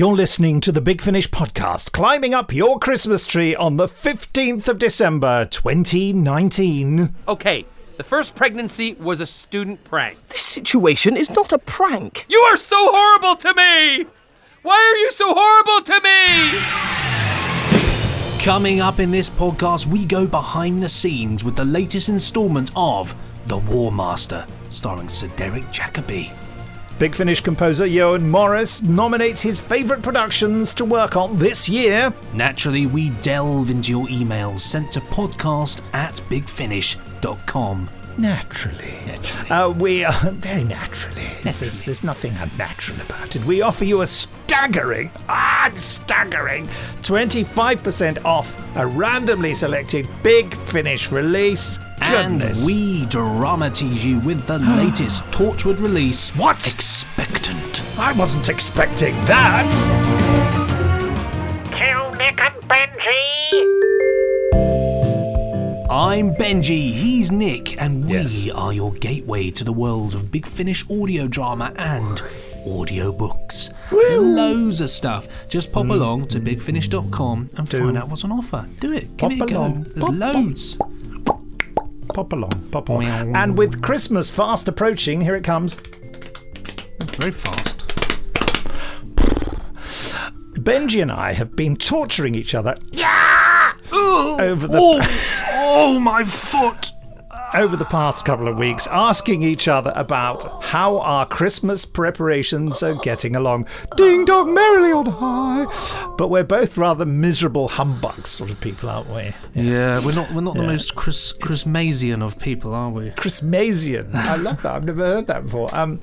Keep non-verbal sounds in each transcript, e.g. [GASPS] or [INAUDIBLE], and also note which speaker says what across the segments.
Speaker 1: You're listening to the Big Finish podcast, climbing up your Christmas tree on the 15th of December, 2019.
Speaker 2: Okay, the first pregnancy was a student prank.
Speaker 3: This situation is not a prank.
Speaker 2: You are so horrible to me! Why are you so horrible to me?
Speaker 4: Coming up in this podcast, we go behind the scenes with the latest instalment of The War Master, starring Sir Derek Jacobi.
Speaker 1: Big Finish composer Ioan Morris nominates his favourite productions to work on this year.
Speaker 4: Naturally, we delve into your emails sent to podcast at bigfinish.com.
Speaker 1: Naturally.
Speaker 4: Naturally.
Speaker 1: Uh, we are [LAUGHS] very naturally. There's, there's nothing unnatural about it. We offer you a staggering, ah, staggering 25% off a randomly selected Big Finish release. Goodness.
Speaker 4: And we dramatize you with the [GASPS] latest Torchwood release.
Speaker 1: What?
Speaker 4: Expectant.
Speaker 1: I wasn't expecting that.
Speaker 5: Kill Nick and Benji!
Speaker 4: I'm Benji, he's Nick, and we
Speaker 1: Yes.
Speaker 4: are your gateway to the world of Big Finish audio drama and audiobooks. Loads of stuff. Just pop mm. along to bigfinish.com and find out what's on offer. Do it. Give
Speaker 1: Pop
Speaker 4: it a
Speaker 1: along.
Speaker 4: go. There's
Speaker 1: Pop, pop.
Speaker 4: loads.
Speaker 1: Pop along, pop along.
Speaker 4: Meow.
Speaker 1: And with Christmas fast approaching, here it comes.
Speaker 4: Very fast.
Speaker 1: Benji and I have been torturing each other over the
Speaker 4: Oh, [LAUGHS] oh, my foot.
Speaker 1: over the past couple of weeks, asking each other about how our Christmas preparations are getting along. Ding dong merrily on high. But we're both rather miserable humbugs sort of people, aren't we?
Speaker 4: Yeah, we're not we're not the most Chris Christmasian of people, are we?
Speaker 1: Christmasian. I love that. I've never heard that before. Um,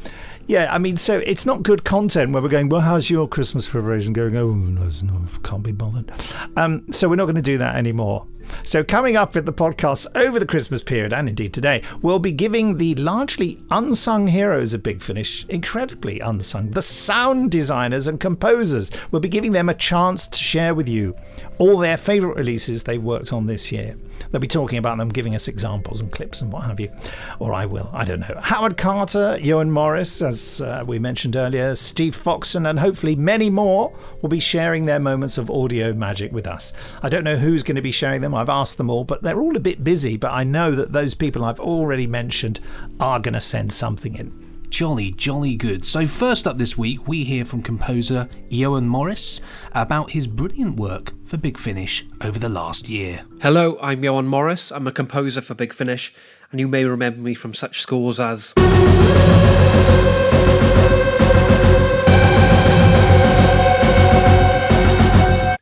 Speaker 1: yeah, I mean, so it's not good content where we're going, well, how's your Christmas preparation going? Oh, no, no, can't be bothered. Um, so we're not going to do that anymore. So coming up with the podcast over the Christmas period, and indeed today, we'll be giving the largely unsung heroes of Big Finish, incredibly unsung, the sound designers and composers. We'll be giving them a chance to share with you all their favourite releases they've worked on this year. They'll be talking about them, giving us examples and clips and what have you. Or I will, I don't know. Howard Carter, Ioan Morris, as uh, we mentioned earlier, Steve Foxton, and hopefully many more will be sharing their moments of audio magic with us. I don't know who's going to be sharing them, I've asked them all, but they're all a bit busy. But I know that those people I've already mentioned are going to send something in.
Speaker 4: Jolly, jolly good. So, first up this week, we hear from composer Ioan Morris about his brilliant work for Big Finish over the last year.
Speaker 2: Hello, I'm Ioan Morris. I'm a composer for Big Finish, and you may remember me from such scores as.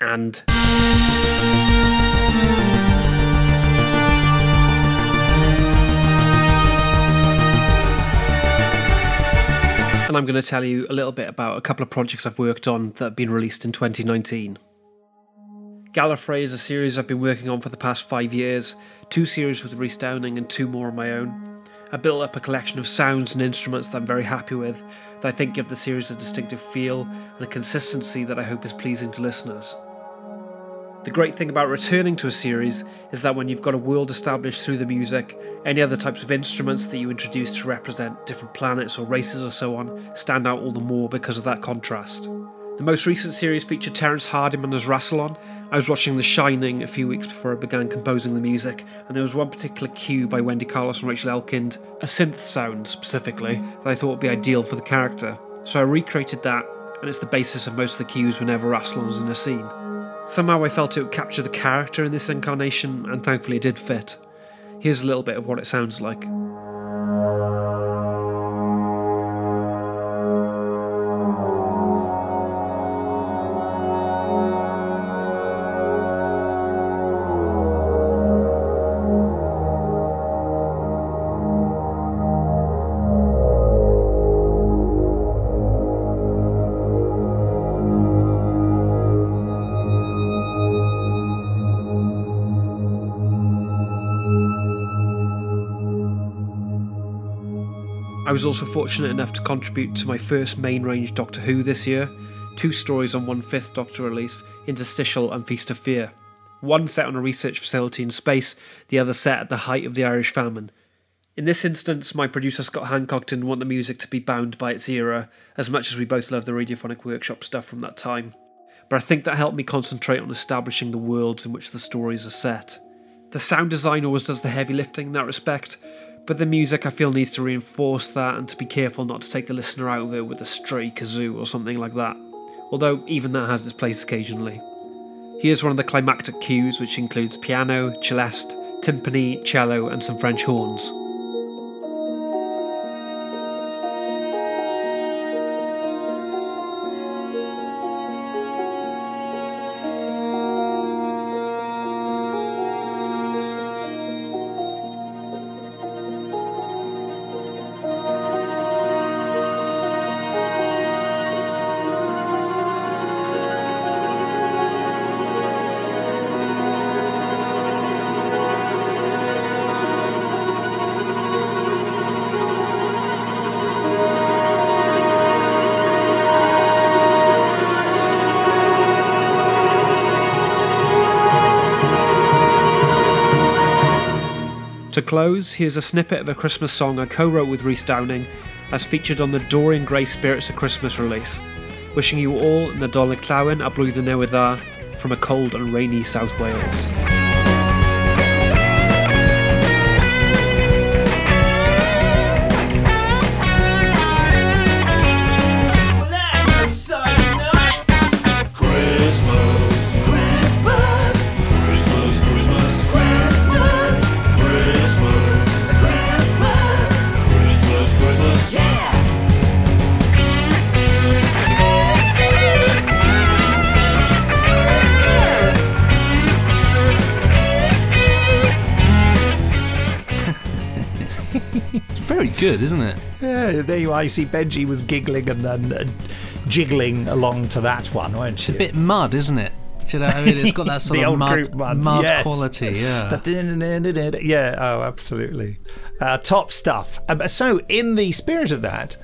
Speaker 2: And. And I'm going to tell you a little bit about a couple of projects I've worked on that have been released in 2019. Gallifrey is a series I've been working on for the past five years, two series with Rhys Downing and two more on my own. I built up a collection of sounds and instruments that I'm very happy with, that I think give the series a distinctive feel and a consistency that I hope is pleasing to listeners. The great thing about returning to a series is that when you've got a world established through the music, any other types of instruments that you introduce to represent different planets or races or so on stand out all the more because of that contrast. The most recent series featured Terence Hardiman as Rassilon. I was watching The Shining a few weeks before I began composing the music, and there was one particular cue by Wendy Carlos and Rachel Elkind, a synth sound specifically, that I thought would be ideal for the character. So I recreated that, and it's the basis of most of the cues whenever Rassilon's in a scene. Somehow I felt it would capture the character in this incarnation, and thankfully it did fit. Here's a little bit of what it sounds like. Was also fortunate enough to contribute to my first main range Doctor Who this year, two stories on one fifth Doctor release, Interstitial and Feast of Fear. One set on a research facility in space, the other set at the height of the Irish famine. In this instance, my producer Scott Handcock didn't want the music to be bound by its era, as much as we both love the Radiophonic Workshop stuff from that time. But I think that helped me concentrate on establishing the worlds in which the stories are set. The sound design always does the heavy lifting in that respect, but the music I feel needs to reinforce that and to be careful not to take the listener out of it with a stray kazoo or something like that. Although even that has its place occasionally. Here's one of the climactic cues, which includes piano, celeste, timpani, cello, and some French horns. Close, here's a snippet of a Christmas song I co wrote with Rhys Downing, as featured on the Dorian Gray Spirits of Christmas release. Wishing you all Nadolig Llawen a Blwyddyn Newydd Dda from a cold and rainy South Wales.
Speaker 4: Good, isn't it?
Speaker 1: Yeah, there you are. You see, Benji was giggling and then uh, jiggling along to that one, weren't she?
Speaker 4: A bit mud, isn't it? Do you know what I mean? It's got that [LAUGHS] sort of mud,
Speaker 1: mud,
Speaker 4: mud
Speaker 1: yes.
Speaker 4: quality, yeah. [LAUGHS]
Speaker 1: Yeah, oh, absolutely. Uh, top stuff. Um, so, in the spirit of that,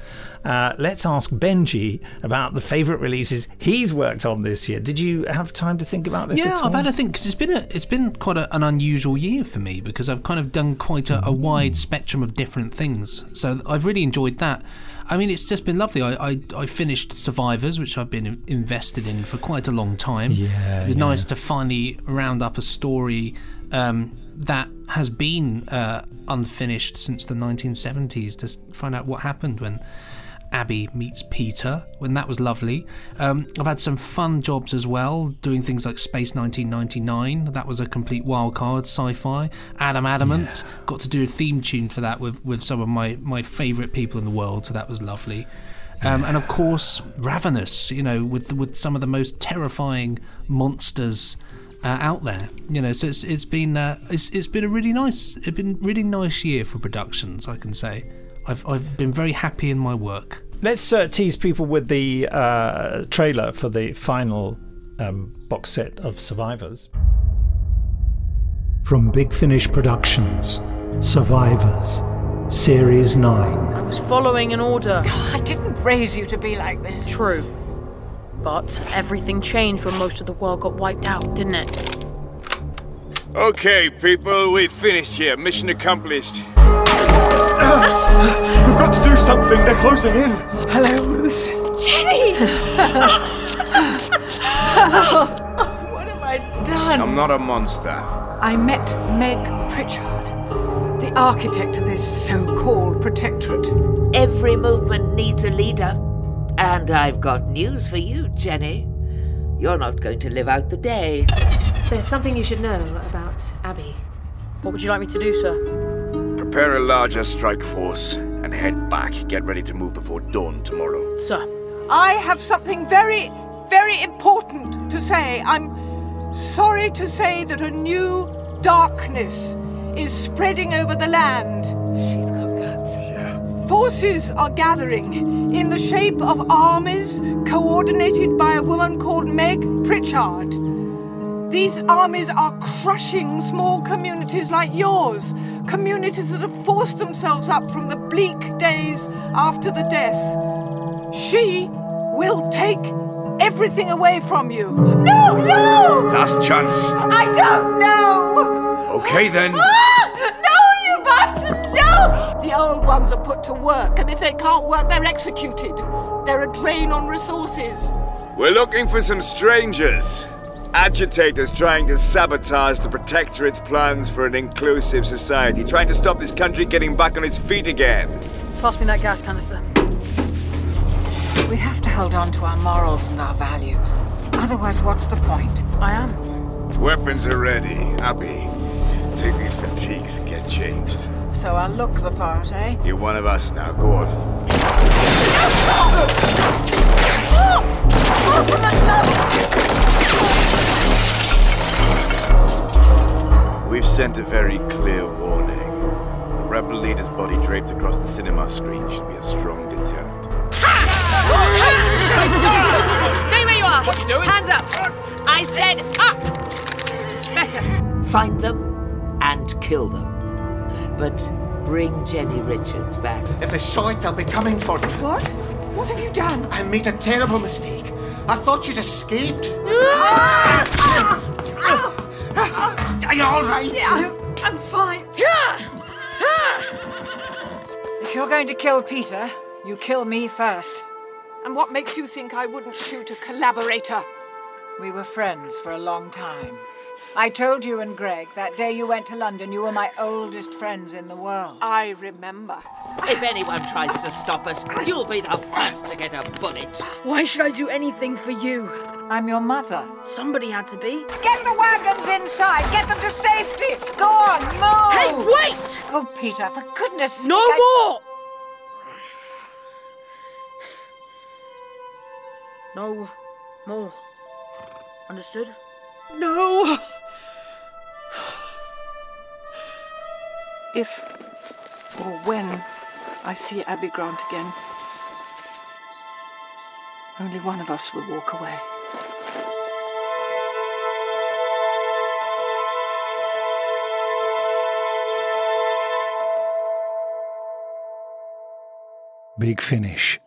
Speaker 1: uh, let's ask Benji about the favourite releases he's worked on this year. Did you have time to think about this
Speaker 4: Yeah,
Speaker 1: at all?
Speaker 4: I've had a think because it's been a it's been quite a, an unusual year for me because I've kind of done quite a, a wide spectrum of different things. So I've really enjoyed that. I mean, it's just been lovely. I, I, I finished Survivors, which I've been invested in for quite a long time.
Speaker 1: Yeah,
Speaker 4: it was
Speaker 1: yeah.
Speaker 4: nice to finally round up a story um, that has been uh, unfinished since the 1970s to find out what happened when Abby meets Peter, when that was lovely. Um, I've had some fun jobs as well, doing things like Space 1999. That was a complete wild card sci-fi. Adam Adamant got to do a theme tune for that with, with some of my, my favourite people in the world, so that was lovely. Um, and of course, Ravenous, you know, with with some of the most terrifying monsters uh, out there. You know, so it's it's been uh, it's it's been a really nice it's been really nice year for productions. I can say, I've I've been very happy in my work.
Speaker 1: Let's uh, tease people with the uh, trailer for the final um, box set of Survivors. From Big Finish Productions, Survivors, Series 9.
Speaker 6: I was following an order.
Speaker 7: I didn't raise you to be like this.
Speaker 6: True. But everything changed when most of the world got wiped out, didn't it?
Speaker 8: Okay, people, we've finished here. Mission accomplished. [COUGHS]
Speaker 9: We've got to do something. They're closing in.
Speaker 7: Hello, Ruth. Jenny! [LAUGHS] what have I done?
Speaker 8: I'm not a monster.
Speaker 10: I met Meg Pritchard, the architect of this so called protectorate.
Speaker 7: Every movement needs a leader. And I've got news for you, Jenny. You're not going to live out the day.
Speaker 11: There's something you should know about Abby.
Speaker 6: What would you like me to do, sir?
Speaker 8: Prepare a larger strike force and head back. Get ready to move before dawn tomorrow.
Speaker 6: Sir.
Speaker 10: I have something very, very important to say. I'm sorry to say that a new darkness is spreading over the land.
Speaker 7: She's got guts. Yeah.
Speaker 10: Forces are gathering in the shape of armies coordinated by a woman called Meg Pritchard. These armies are crushing small communities like yours, communities that have forced themselves up from the bleak days after the death. She will take everything away from you. No, no!
Speaker 8: Last chance.
Speaker 10: I don't know!
Speaker 8: Okay then.
Speaker 10: Ah! No, you bastard! No! The old ones are put to work, and if they can't work, they're executed. They're a drain on resources.
Speaker 8: We're looking for some strangers. Agitators trying to sabotage the Protectorate's plans for an inclusive society, trying to stop this country getting back on its feet again.
Speaker 6: Pass me that gas canister.
Speaker 12: We have to hold on to our morals and our values. Otherwise, what's the point?
Speaker 6: I am.
Speaker 8: Weapons are ready. Abby, take these fatigues and get changed.
Speaker 12: So I'll look the part, eh?
Speaker 8: You're one of us now. Go on. We've sent a very clear warning. A rebel leader's body draped across the cinema screen should be a strong deterrent.
Speaker 13: Stay where you are! What are you doing? Hands up! I said up! Better.
Speaker 7: Find them and kill them. But bring Jenny Richards back.
Speaker 14: If they saw it, they'll be coming for you.
Speaker 10: What? What have you done?
Speaker 14: I made a terrible mistake. I thought you'd escaped. Ah! Ah! Are you all right?
Speaker 10: Yeah, I'm, I'm fine.
Speaker 12: If you're going to kill Peter, you kill me first.
Speaker 10: And what makes you think I wouldn't shoot a collaborator?
Speaker 12: We were friends for a long time. I told you and Greg that day you went to London, you were my oldest friends in the world.
Speaker 10: I remember.
Speaker 7: If anyone tries to stop us, you'll be the first to get a bullet.
Speaker 6: Why should I do anything for you?
Speaker 12: I'm your mother.
Speaker 6: Somebody had to be.
Speaker 12: Get the wagons inside! Get them to safety! Go on, move!
Speaker 6: Hey, wait!
Speaker 12: Oh, Peter, for goodness sake.
Speaker 6: No
Speaker 12: I-
Speaker 6: more! No more. Understood?
Speaker 10: No! If or when I see Abby Grant again, only one of us will walk away.
Speaker 1: Big finish.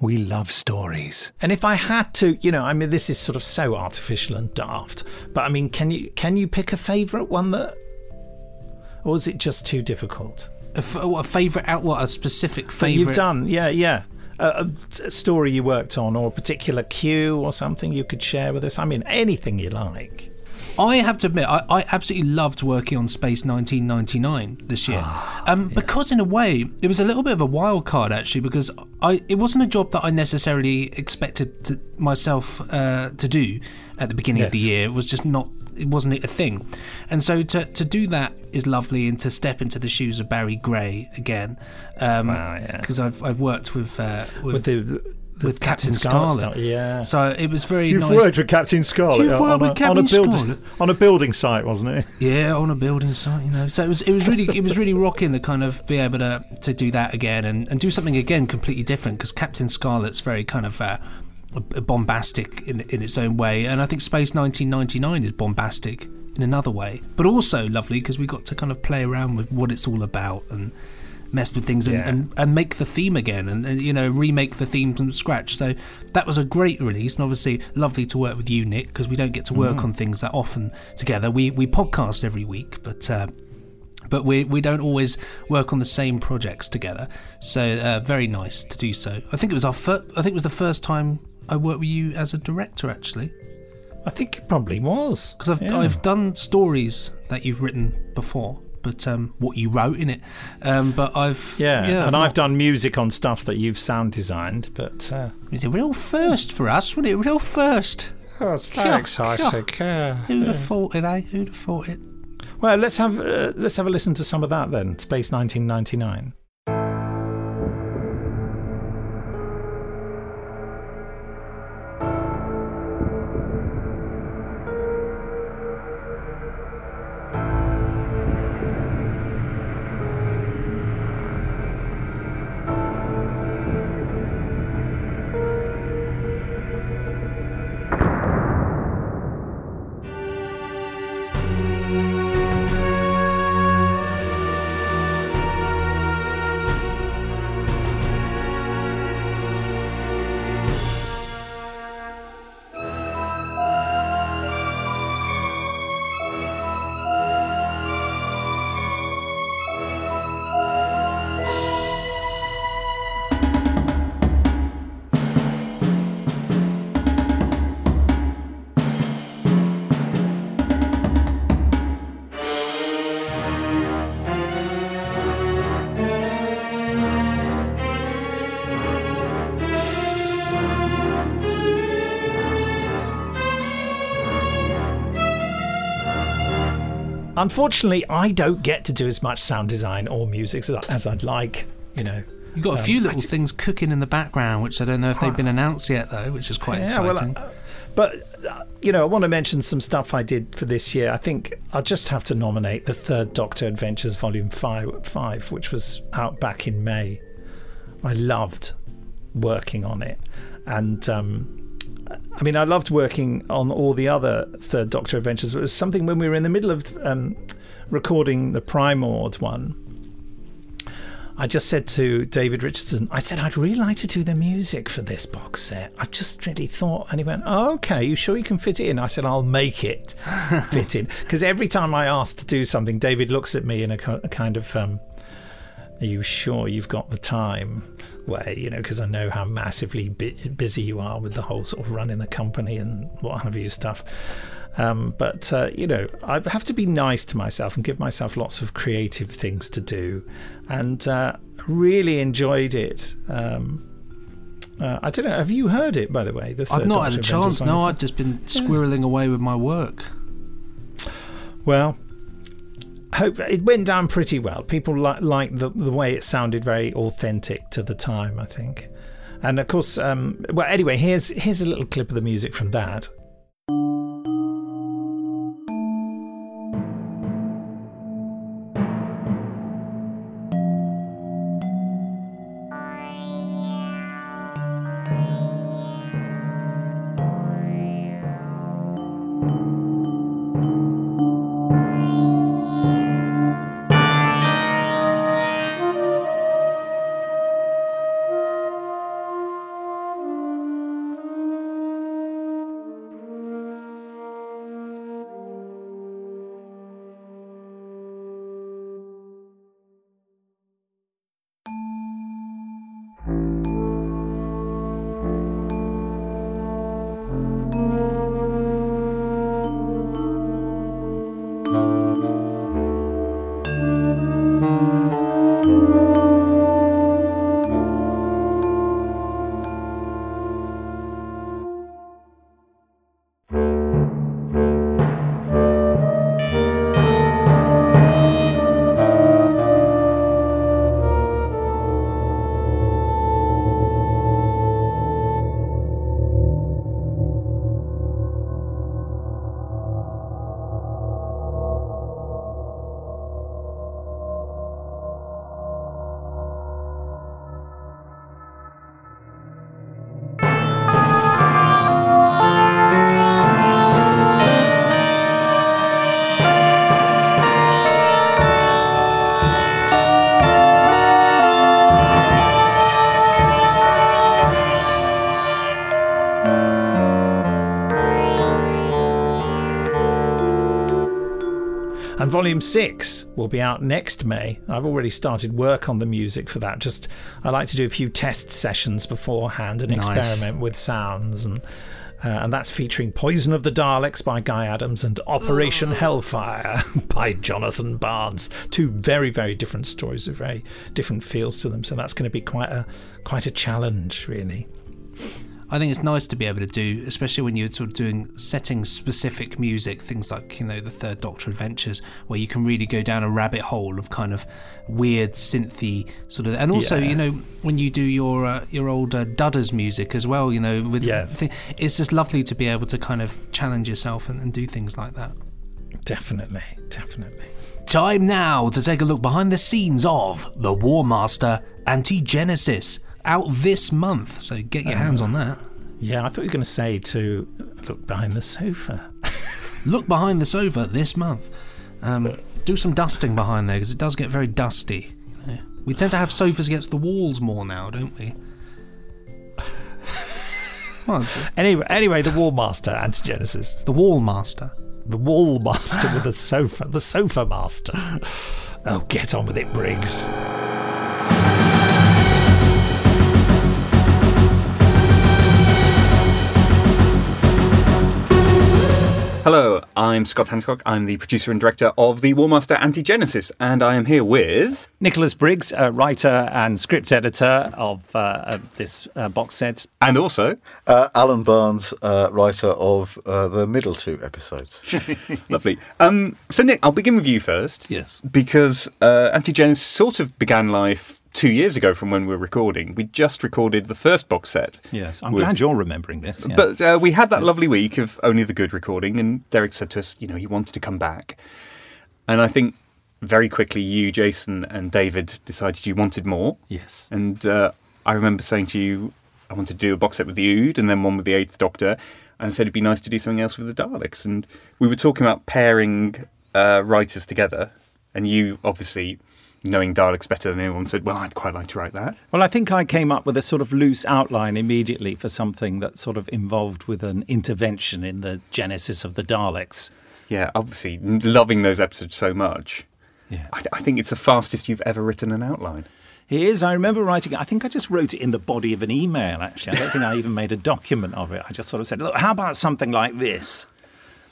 Speaker 1: We love stories. And if I had to, you know, I mean, this is sort of so artificial and daft, but I mean, can you can you pick a favourite one that, or is it just too difficult?
Speaker 4: A, f- what, a favourite out? What a specific
Speaker 1: That
Speaker 4: favourite?
Speaker 1: you've done, yeah, yeah. A, a- a story you worked on, or a particular cue, or something you could share with us. I mean, anything you like.
Speaker 4: I have to admit, I, I absolutely loved working on Space 1999 this year, um, because in a way it was a little bit of a wild card actually, because I it wasn't a job that I necessarily expected to, myself uh, to do at the beginning of the year. It was just not, it wasn't a thing, and so to to do that is lovely, and to step into the shoes of Barry Gray again, um, because I've I've worked with uh, with,
Speaker 1: With the
Speaker 4: with
Speaker 1: Captain
Speaker 4: Captain
Speaker 1: Scarlet
Speaker 4: Scarlet,
Speaker 1: yeah.
Speaker 4: So it was very
Speaker 1: You've
Speaker 4: nice.
Speaker 1: worked with Captain Scarlet
Speaker 4: You've
Speaker 1: on,
Speaker 4: worked
Speaker 1: a,
Speaker 4: with
Speaker 1: on a
Speaker 4: Captain
Speaker 1: build,
Speaker 4: Scarlet.
Speaker 1: on a building site, wasn't it? [LAUGHS]
Speaker 4: Yeah, on a building site, you know. So it was it was really it was really rocking to kind of be able to to do that again and, and do something again completely different because Captain Scarlet's very kind of uh, bombastic in in its own way, and I think Space 1999 is bombastic in another way, but also lovely because we got to kind of play around with what it's all about and mess with things and,
Speaker 1: Yeah.
Speaker 4: and, and make the theme again and, and you know remake the theme from scratch. So that was a great release and obviously lovely to work with you nick because we don't get to work
Speaker 1: Mm.
Speaker 4: on things that often together. We we podcast every week but uh, but we we don't always work on the same projects together. So uh, very nice to do so. I think it was our fir- i think it was the first time i worked with you as a director actually.
Speaker 1: I think it probably was.
Speaker 4: Because I've,
Speaker 1: Yeah.
Speaker 4: I've done stories that you've written before but um, what you wrote in it um, but i've
Speaker 1: Yeah,
Speaker 4: I've
Speaker 1: and I've done music on stuff that you've sound designed, but uh,
Speaker 4: It was a real first for us, wasn't it? A real first.
Speaker 1: Oh, it's very
Speaker 4: God,
Speaker 1: exciting,
Speaker 4: God.
Speaker 1: yeah,
Speaker 4: Who'd have thought it, eh? Who'd have thought it?
Speaker 1: well, let's have uh, let's have a listen to some of that then. Space 1999. Unfortunately, I don't get to do as much sound design or music as, as I'd like. You know,
Speaker 4: You've got a
Speaker 1: Um,
Speaker 4: few
Speaker 1: I
Speaker 4: little
Speaker 1: d-
Speaker 4: things cooking in the background, which I don't know if they've been announced yet, though, which is quite
Speaker 1: Yeah, well,
Speaker 4: exciting.
Speaker 1: uh, But uh, you know, I want to mention some stuff I did for this year. I think I'll just have to nominate the third Doctor Adventures Volume Five, five which was out back in May. I loved working on it, and um, I mean, I loved working on all the other Third Doctor Adventures. It was something when we were in the middle of um, recording the Primord one. I just said to David Richardson, I said, I'd really like to do the music for this box set. I just really thought, and he went, oh, okay, you sure you can fit it in? I said, I'll make it [LAUGHS] fit in. Because every time I ask to do something, David looks at me in a, a kind of, um, are you sure you've got the time? Way, you know, because I know how massively bu- busy you are with the whole sort of running the company and what have you stuff. Um, but uh, you know, I have to be nice to myself and give myself lots of creative things to do, and uh, really enjoyed it. Um, uh, I don't know. Have you heard it, by the way? The
Speaker 4: I've not had a chance. No. I've just been squirreling away with my work.
Speaker 1: Well, hope it went down pretty well. People li- liked the the way it sounded, very authentic to the time. I think, and of course, um, well, anyway, here's here's a little clip of the music from that. Volume six will be out next May. I've already started work on the music for that. Just I like to do a few test sessions beforehand and
Speaker 4: Nice.
Speaker 1: experiment with sounds and. Uh, and that's featuring Poison of the Daleks by Guy Adams and Operation Hellfire [LAUGHS] by Jonathan Barnes. Two very, very different stories with very different feels to them. So that's going to be quite a quite a challenge, really.
Speaker 4: I think it's nice to be able to do, especially when you're sort of doing setting specific music, things like, you know, the Third Doctor Adventures, where you can really go down a rabbit hole of kind of weird synthy sort of. And also,
Speaker 1: Yeah.
Speaker 4: you know, when you do your uh, your old uh, Dudders music as well, you know, with
Speaker 1: Yeah.
Speaker 4: thi- it's just lovely to be able to kind of challenge yourself and, and do things like that.
Speaker 1: Definitely, definitely.
Speaker 4: Time now to take a look behind the scenes of The War Master Anti Genesis, out this month. So get your hands on that.
Speaker 1: Yeah, I thought you were going to say to look behind the sofa. [LAUGHS]
Speaker 4: Look behind the sofa this month. Um, do some dusting behind there because it does get very dusty. you know. We tend to have sofas against the walls more now, don't we? Well, [LAUGHS]
Speaker 1: Anyway, anyway, the Wall Master, Antigenesis.
Speaker 4: The Wall Master.
Speaker 1: The Wall Master with the sofa. The Sofa Master. [LAUGHS] Oh, get on with it, Briggs.
Speaker 15: Hello, I'm Scott Handcock. I'm the producer and director of the Warmaster Anti-Genesis, and I am here with
Speaker 1: Nicholas Briggs, uh, writer and script editor of, uh, of this uh, box set.
Speaker 15: and also
Speaker 16: Uh, Alan Barnes, uh, writer of uh, the middle two episodes. [LAUGHS]
Speaker 15: lovely. Um, so Nick, I'll begin with you first.
Speaker 4: Yes.
Speaker 15: because uh, Anti-Genesis sort of began life two years ago from when we were recording. We just recorded the first box set.
Speaker 1: Yes, I'm
Speaker 15: with-
Speaker 1: glad you're remembering this. yeah.
Speaker 15: But uh, we had that lovely week of only the good recording, and Derek said to us, you know, he wanted to come back. And I think very quickly, you, Jason, and David decided you wanted more.
Speaker 1: Yes.
Speaker 15: And uh, I remember saying to you, I wanted to do a box set with the Ood and then one with the Eighth Doctor. And I said it'd be nice to do something else with the Daleks. And we were talking about pairing uh, writers together. And you, obviously, knowing Daleks better than anyone, said, Well, I'd quite like to write that.
Speaker 1: Well, I think I came up with a sort of loose outline immediately for something that sort of involved with an intervention in the genesis of the Daleks.
Speaker 15: Yeah, obviously, loving those episodes so much.
Speaker 1: Yeah.
Speaker 15: I, th- I think it's the fastest you've ever written an outline.
Speaker 1: It is. I remember writing it. I think I just wrote it in the body of an email, actually. I don't think I even made a document of it. I just sort of said, look, how about something like this?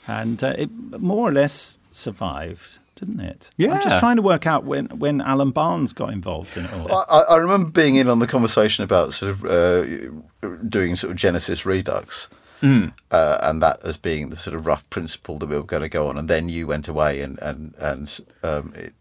Speaker 1: And uh, it more or less survived, didn't it?
Speaker 16: Yeah.
Speaker 1: I'm just trying to work out when, when Alan Barnes got involved in it all.
Speaker 16: I, I remember being in on the conversation about sort of uh, doing sort of Genesis Redux.
Speaker 15: Mm.
Speaker 16: Uh, and that as being the sort of rough principle that we were going to go on, and then you went away, and and and um, it,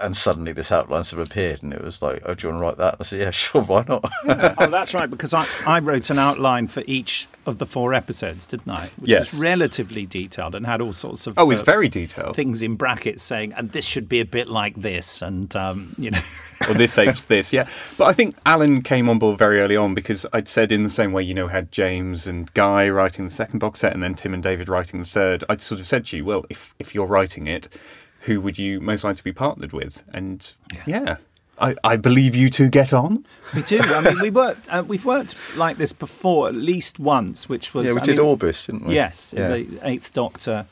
Speaker 16: and suddenly this outline sort of appeared, and it was like, "Oh, do you want to write that?" I said, "Yeah, [LAUGHS] sure, why not?" [LAUGHS]
Speaker 1: oh, that's right, because I, I wrote an outline for each of the four episodes, didn't I? Which
Speaker 15: Yes.
Speaker 1: was relatively detailed and had all sorts of
Speaker 15: Oh, it's very detailed.
Speaker 1: things in brackets saying, and this should be a bit like this, and um, you know. [LAUGHS]
Speaker 15: or this apes this, yeah. But I think Alan came on board very early on because I'd said in the same way, you know, had James and Guy writing the second box set and then Tim and David writing the third. I'd sort of said to you, well, if if you're writing it, who would you most like to be partnered with? And yeah, I, I believe you two get on.
Speaker 1: We do. I mean, we worked. Uh, we've worked like this before, at least once, which was
Speaker 16: Yeah, we
Speaker 1: I
Speaker 16: did
Speaker 1: mean-
Speaker 16: Orbis, didn't we?
Speaker 1: Yes,
Speaker 16: Yeah.
Speaker 1: in the Eighth Doctor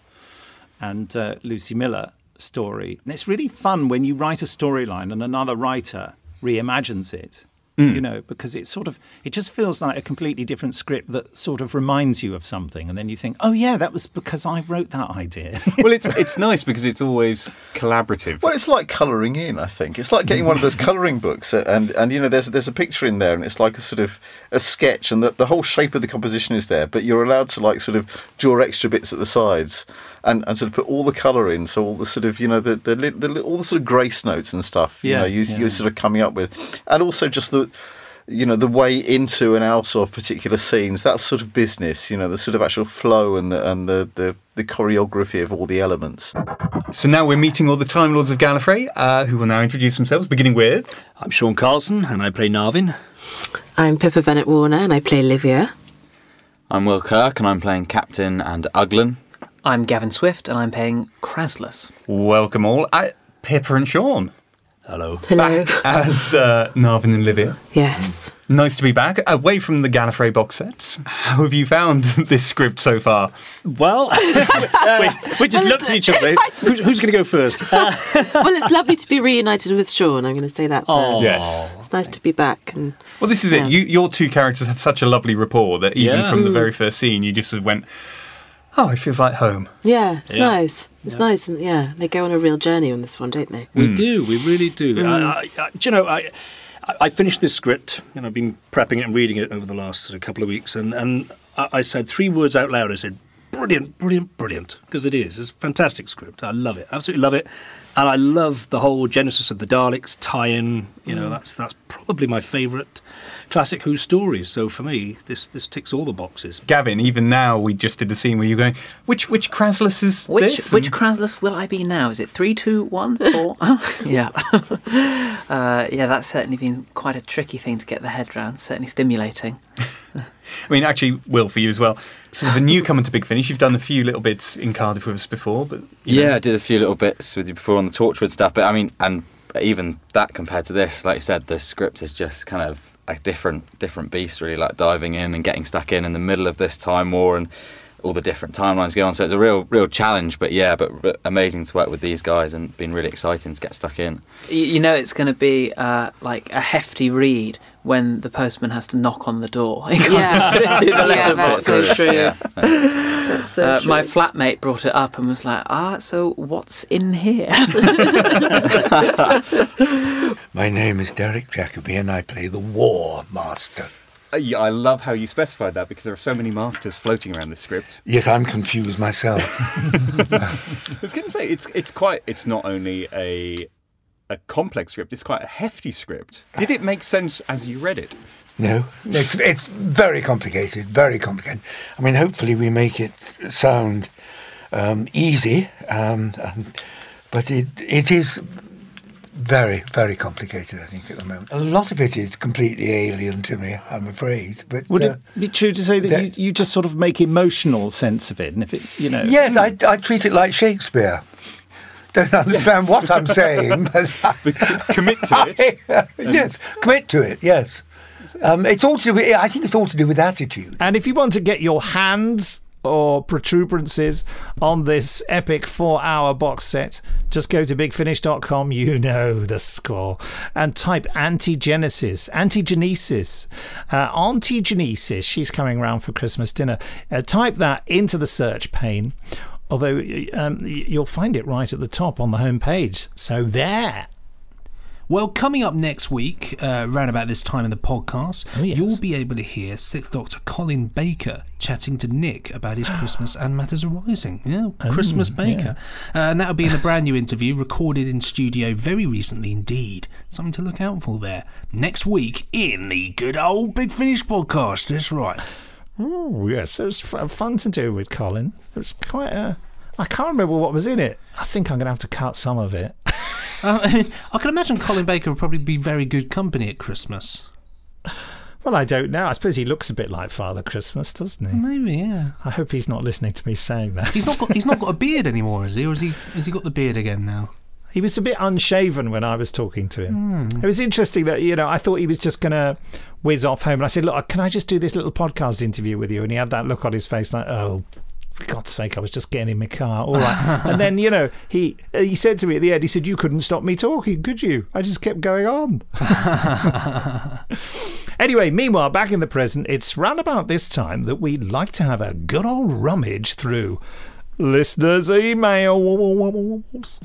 Speaker 1: and uh, Lucy Miller story, and it's really fun when you write a storyline and another writer reimagines it.
Speaker 15: Mm.
Speaker 1: You know, because it sort of it just feels like a completely different script that sort of reminds you of something, and then you think, oh yeah, that was because I wrote that idea. [LAUGHS]
Speaker 15: well, it's it's nice because it's always collaborative.
Speaker 16: Well, it's like colouring in. I think it's like getting one of those [LAUGHS] colouring books, uh, and and you know, there's there's a picture in there, and it's like a sort of a sketch, and the, the whole shape of the composition is there, but you're allowed to like sort of draw extra bits at the sides, and, and sort of put all the colour in, so all the sort of you know the the, the all the sort of grace notes and stuff. You
Speaker 1: Yeah,
Speaker 16: know, you,
Speaker 1: yeah.
Speaker 16: you're sort of coming up with, and also just the. You know the way into and out of particular scenes. That sort of business. You know the sort of actual flow and the and the the, the choreography of all the elements.
Speaker 15: So now we're meeting all the Time Lords of Gallifrey, uh, who will now introduce themselves, beginning with.
Speaker 17: I'm Sean Carlsen, and I play Narvin.
Speaker 18: I'm Pippa Bennett Warner and I play Livia.
Speaker 19: I'm Will Kirk and I'm playing Captain and Uglin.
Speaker 20: I'm Gavin Swift and I'm playing Kraslus.
Speaker 15: Welcome all, uh, Pippa and Sean.
Speaker 17: Hello.
Speaker 18: Hello.
Speaker 15: As uh, Narvin and Livia.
Speaker 18: Yes.
Speaker 15: Nice to be back. Away from the Gallifrey box sets. How have you found [LAUGHS] this script so far?
Speaker 17: Well, [LAUGHS] we, we just looked at each other. Who's, who's going to go first? Uh, [LAUGHS]
Speaker 18: well, it's lovely to be reunited with Sean. I'm going to say that
Speaker 15: Oh. Yes.
Speaker 18: It's nice to be back. And
Speaker 15: Well, this is
Speaker 18: Yeah.
Speaker 15: it. You, your two characters have such a lovely rapport that even
Speaker 17: Yeah.
Speaker 15: from the
Speaker 18: Mm.
Speaker 15: very first scene, you just sort of went, "Oh, it feels like home."
Speaker 18: yeah, it's
Speaker 17: Yeah.
Speaker 18: nice. It's nice. And yeah, they go on a real journey on this one, don't they?
Speaker 17: we do, we really do.
Speaker 18: Mm.
Speaker 17: I, I, I, do you know, I, I- I finished this script, and I've been prepping it and reading it over the last sort of couple of weeks, and, and I, I said three words out loud. I said, brilliant, brilliant, brilliant, because it is. It's a fantastic script. I love it, absolutely love it. And I love the whole genesis of the Daleks tie-in. You know,
Speaker 18: Mm.
Speaker 17: that's that's probably my favourite classic Who stories. So for me, this this ticks all the boxes.
Speaker 15: Gavin, even now, we just did the scene where you're going, "Which which Kraslus is
Speaker 20: Which
Speaker 15: this?"
Speaker 20: which
Speaker 15: And-
Speaker 20: Kraslus will I be now? Is it three, two, one, four? [LAUGHS] [LAUGHS] yeah, [LAUGHS] uh, yeah. That's certainly been quite a tricky thing to get the head round. Certainly stimulating.
Speaker 15: I mean, actually, Will, for you as well. Sort of a newcomer to Big Finish. You've done a few little bits in Cardiff with us before, but you know.
Speaker 19: Yeah, I did a few little bits with you before on the Torchwood stuff, but I mean, and even that compared to this, like you said, the script is just kind of a different, different beast. Really, like diving in and getting stuck in in the middle of this time war and all the different timelines go on. So it's a real, real challenge. But yeah, but, but amazing to work with these guys and been really exciting to get stuck in.
Speaker 20: You, you know, it's going to be uh, like a hefty read when the postman has to knock on the door. [LAUGHS]
Speaker 18: Yeah.
Speaker 20: put it through the
Speaker 18: Yeah, that's so true. Yeah.
Speaker 20: That's
Speaker 18: so
Speaker 20: uh, My flatmate brought it up and was like, "Ah, so what's in here?" [LAUGHS]
Speaker 21: My name is Derek Jacobi and I play the War Master.
Speaker 15: Uh, yeah, I love how you specified that because there are so many masters floating around this script.
Speaker 21: Yes, I'm confused myself. [LAUGHS]
Speaker 15: I was going to say it's it's quite it's not only a a complex script, it's quite a hefty script. Did it make sense as you read it?
Speaker 21: No, it's it's very complicated, very complicated. I mean, hopefully we make it sound um, easy, um, and, but it it is very very complicated. I think at the moment, a lot of it is completely alien to me. I'm afraid, but
Speaker 1: Would
Speaker 21: uh,
Speaker 1: it be true to say that
Speaker 21: that-
Speaker 1: you, you just sort of make emotional sense of it, and if it, you know,
Speaker 21: yes, I I treat it like Shakespeare. Don't understand what I'm saying, but [LAUGHS]
Speaker 15: commit to
Speaker 21: it. yes, commit to it. Yes, um, it's all to do. With, I think it's all to do with attitude.
Speaker 1: And if you want to get your hands or protuberances on this epic four hour box set, just go to bigfinish.com. You know the score. And type antigenesis, antigenesis, uh, antigenesis. She's coming round for Christmas dinner. Uh, type that into the search pane. Although um, you'll find it right at the top on the home page. So there.
Speaker 4: Well, coming up next week, uh, around about this time in the podcast, you'll be able to hear Sixth Doctor Colin Baker chatting to Nick about his [GASPS] Christmas and Matters Arising. Yeah,
Speaker 1: Oh,
Speaker 4: Christmas
Speaker 1: yeah.
Speaker 4: Baker. Uh, and that'll be in a brand new interview recorded in studio very recently indeed. Something to look out for there. Next week in the good old Big Finish podcast. That's right.
Speaker 1: Oh, yes, it was f- fun to do with Colin. It was quite a. I can't remember what was in it. I think I'm going to have to cut some of it.
Speaker 4: Uh, [LAUGHS] I, mean, I can imagine Colin Baker would probably be very good company at Christmas.
Speaker 1: Well, I don't know. I suppose he looks a bit like Father Christmas, doesn't he?
Speaker 4: Maybe, yeah.
Speaker 1: I hope he's not listening to me saying that.
Speaker 4: He's not got he's not [LAUGHS] got a beard anymore, is he? Or has he has he got the beard again now?
Speaker 1: He was a bit unshaven when I was talking to him.
Speaker 4: Hmm.
Speaker 1: It was interesting that, you know, I thought he was just going to whiz off home. And I said, Look, can I just do this little podcast interview with you? And he had that look on his face like, Oh, for God's sake, I was just getting in my car. All right. [LAUGHS] and then, you know, he he said to me at the end, he said, You couldn't stop me talking, could you? I just kept going on. [LAUGHS] Anyway, meanwhile, back in the present, it's round about this time that we like to have a good old rummage through listeners' emails.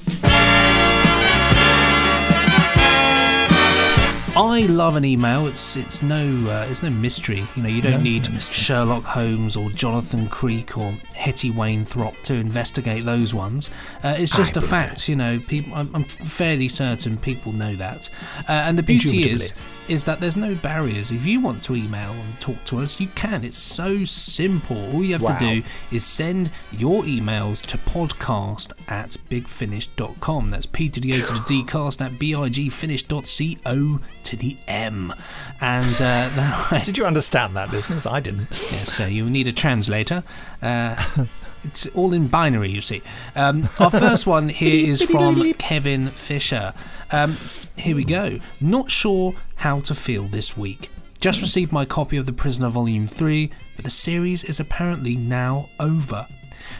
Speaker 4: I love an email. It's it's no uh, it's no mystery. You know, you don't
Speaker 1: No,
Speaker 4: need Sherlock Holmes or Jonathan Creek or Hetty Wainthropp to investigate those ones. Uh, it's just a fact. You know, people. I'm, I'm fairly certain people know that. Uh, and the beauty is is that there's no barriers. If you want to email and talk to us, you can. It's so simple. All you have
Speaker 1: Wow.
Speaker 4: to do is send your emails to podcast at bigfinish.com. That's P to the O to the D cast at bigfinish.co to the M. And uh, [LAUGHS] that way-
Speaker 1: Did you understand that, listeners? I didn't.
Speaker 4: Yes, so you need a translator. Uh, it's all in binary, you see. Um, our first one here [LAUGHS] is from Kevin Fisher. Um, here we go. Not sure how to feel this week. Just received my copy of The Prisoner Volume 3, but the series is apparently now over.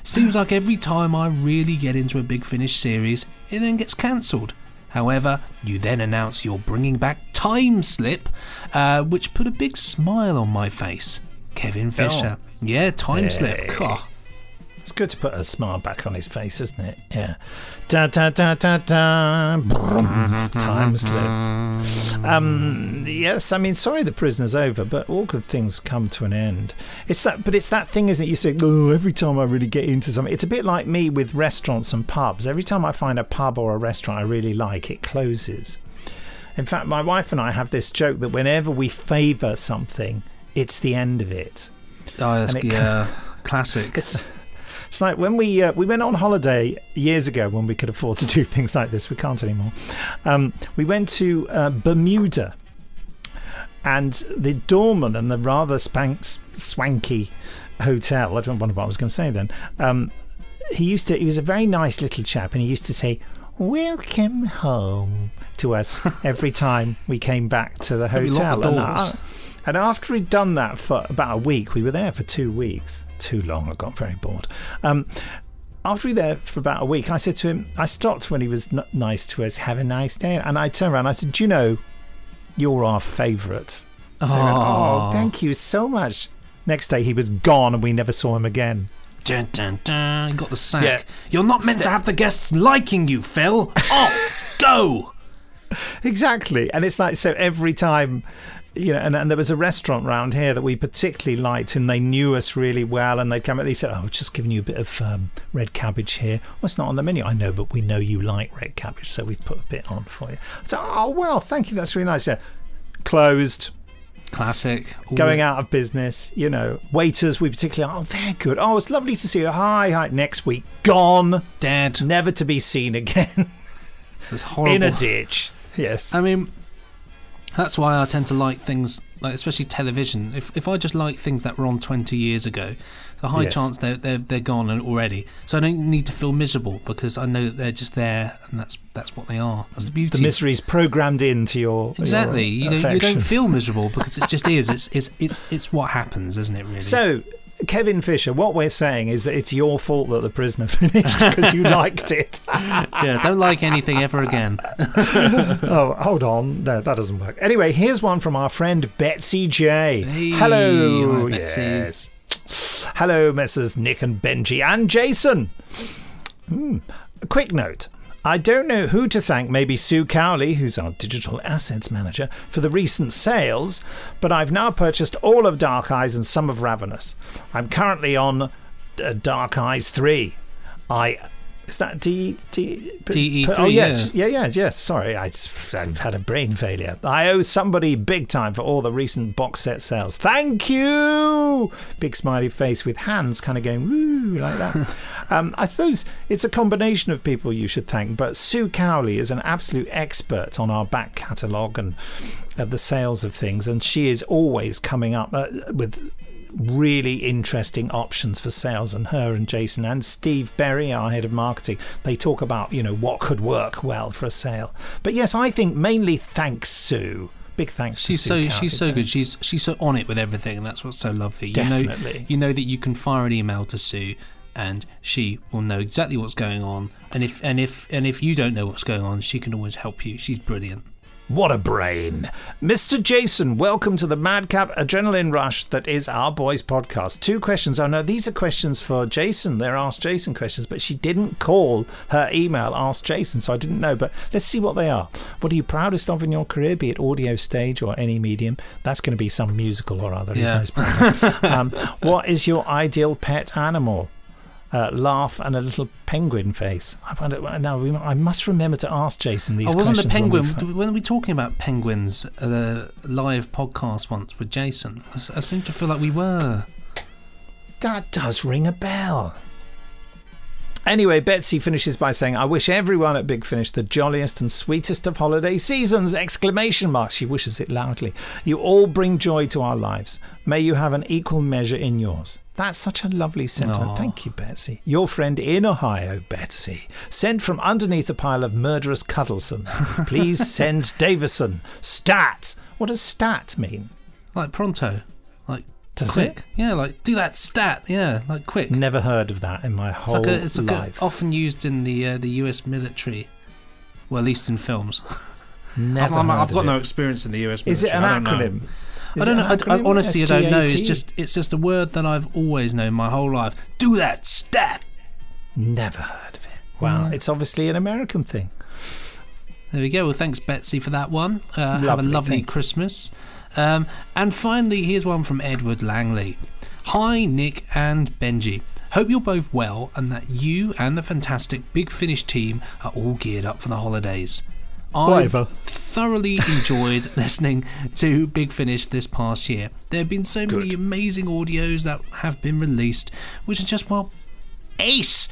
Speaker 4: Seems like every time I really get into a big finish series, it then gets cancelled. However, you then announce you're bringing back Time Slip, uh, which put a big smile on my face. Kevin Fisher. Yeah, Time Slip.
Speaker 1: Hey.
Speaker 4: God.
Speaker 1: It's good to put a smile back on his face, isn't it? Yeah. Da da da da da. Brum. Time slip. Um. Yes. I mean, sorry, the prisoner's over, but all good things come to an end. It's that, but it's that thing, isn't it? You say, "Oh, every time I really get into something." It's a bit like me with restaurants and pubs. Every time I find a pub or a restaurant I really like, it closes. In fact, my wife and I have this joke that whenever we favour something, it's the end of it.
Speaker 4: Oh, that's, [LAUGHS] yeah, classic.
Speaker 1: It's it's like when we uh, we went on holiday years ago when we could afford to do [LAUGHS] things like this. We can't anymore. Um, we went to uh, Bermuda, and the doorman and the rather spank- swanky hotel. I don't know what I was going to say then. Um, he used to. He was a very nice little chap, and he used to say. Welcome home to us every [LAUGHS] time we came back to the hotel. And, uh, and after he'd done that for about a week, we were there for two weeks. Too long, I got very bored. Um, after we were there for about a week, I said to him, I stopped when he was n- nice to us, have a nice day. And I turned around, I said, Do you know, You're our favourite. Went, oh, thank you so much. Next day, he was gone and we never saw him again.
Speaker 4: Dun, dun, dun. You got the sack.
Speaker 1: Yeah.
Speaker 4: You're not meant to have the guests liking you, Phil. [LAUGHS] Off! Go!
Speaker 1: Exactly. And it's like, so every time, you know, and, and there was a restaurant round here that we particularly liked and they knew us really well and they'd come and they said, oh, we've just giving you a bit of um, red cabbage here. Well, it's not on the menu. I know, but we know you like red cabbage, so we've put a bit on for you. So, oh, well, thank you. That's really nice. Yeah. Closed.
Speaker 4: Classic. All-
Speaker 1: Going out of business, you know, waiters we particularly, oh, they're good. Oh, it's lovely to see you. Hi, hi. Next week, gone.
Speaker 4: Dead.
Speaker 1: Never to be seen again.
Speaker 4: This is horrible.
Speaker 1: In a ditch. Yes.
Speaker 4: I mean, that's why I tend to like things like, especially television. If if I just like things that were on twenty years ago, there's a high
Speaker 1: Yes.
Speaker 4: chance they're they're they're gone already. So I don't need to feel miserable because I know that they're just there and that's that's what they are. That's the beauty.
Speaker 1: the misery's programmed into your
Speaker 4: Exactly.
Speaker 1: your
Speaker 4: You don't you don't feel miserable because it [LAUGHS] just is. It's it's it's it's what happens, isn't it? Really.
Speaker 1: So, Kevin Fisher, what we're saying is that it's your fault that the prisoner [LAUGHS] finished because you liked it. [LAUGHS]
Speaker 4: yeah, don't like anything ever again. [LAUGHS]
Speaker 1: oh, hold on. No, that doesn't work. Anyway, here's one from our friend Betsy J.
Speaker 4: Hey,
Speaker 1: Hello.
Speaker 4: hi, Betsy.
Speaker 1: Yes. Hello, Messrs. Nick and Benji and Jason. Hmm. A quick note. I don't know who to thank, maybe Sue Cowley, who's our digital assets manager, for the recent sales, but I've now purchased all of Dark Eyes and some of Ravenous. I'm currently on uh, Dark Eyes 3. I. Is that D. D.
Speaker 4: DE3,
Speaker 1: Oh, yes. Yeah, yeah, yes. Sorry, I, have had a brain failure. I owe somebody big time for all the recent box set sales. Thank you! Big smiley face with hands kind of going woo like that. [LAUGHS] um, I suppose it's a combination of people you should thank, but Sue Cowley is an absolute expert on our back catalogue and uh, the sales of things, and she is always coming up uh, with really interesting options for sales and her and Jason and Steve Berry our head of marketing they talk about you know what could work well for a sale but yes I think mainly thanks Sue big thanks
Speaker 4: She's
Speaker 1: to
Speaker 4: so
Speaker 1: Sue
Speaker 4: she's so good. She's she's so on it with everything, and that's what's so lovely. You
Speaker 1: Definitely.
Speaker 4: know, you know that you can fire an email to Sue, and she will know exactly what's going on. And if and if and if you don't know what's going on, she can always help you. She's brilliant.
Speaker 1: What a brain. Mr. Jason, welcome to the Madcap Adrenaline Rush that is our boys podcast. Two questions. Oh, no, these are questions for Jason. They're Ask Jason questions, but she didn't call her email Ask Jason, so I didn't know. But let's see what they are. What are you proudest of in your career, be it audio, stage, or any medium? That's going to be some musical or other,
Speaker 4: Yeah. [LAUGHS]
Speaker 1: um, what is your ideal pet animal? Uh, laugh and a little penguin face. I wonder. Now we, I must remember to ask Jason these
Speaker 4: I wasn't a
Speaker 1: questions. when we
Speaker 4: penguin.
Speaker 1: fi-
Speaker 4: When we talking about penguins, at a live podcast once with Jason, I seem to feel like we were.
Speaker 1: That does ring a bell. Anyway, Betsy finishes by saying, I wish everyone at Big Finish the jolliest and sweetest of holiday seasons! Exclamation mark. She wishes it loudly. You all bring joy to our lives. May you have an equal measure in yours. That's such a lovely sentiment.
Speaker 4: Aw.
Speaker 1: Thank you, Betsy. Your friend in Ohio, Betsy, sent from underneath a pile of murderous cuddlesomes. [LAUGHS] Please send Davison. Stat! What does stat mean?
Speaker 4: Like pronto, like
Speaker 1: Does
Speaker 4: quick. Yeah, like do that stat. Yeah, like quick.
Speaker 1: Never heard of that in my
Speaker 4: It's
Speaker 1: whole
Speaker 4: like a, it's like a-
Speaker 1: life.
Speaker 4: often used in the uh, the U.S. military, well, at least in films. [LAUGHS]
Speaker 1: Never
Speaker 4: I've, I've got
Speaker 1: it.
Speaker 4: no experience in the U.S. military.
Speaker 1: Is it an
Speaker 4: don't know.
Speaker 1: Is
Speaker 4: I don't know. I, I honestly, I don't know. It's just it's just a word that I've always known my whole life. Do that stat.
Speaker 1: Never heard of it. Wow,
Speaker 4: Mm.
Speaker 1: it's obviously an American thing.
Speaker 4: There we go. Well, thanks, Betsy, for that one. Uh, have a
Speaker 1: Lovely, you.
Speaker 4: Christmas. Um, and finally, here's one from Edward Langley. Hi, Nick and Benji. Hope you're both well and that you and the fantastic Big Finish team are all geared up for the holidays. I've
Speaker 1: Whatever.
Speaker 4: thoroughly [LAUGHS] enjoyed listening to Big Finish this past year. There have been so many amazing audios that have been released, which are just, well, ace.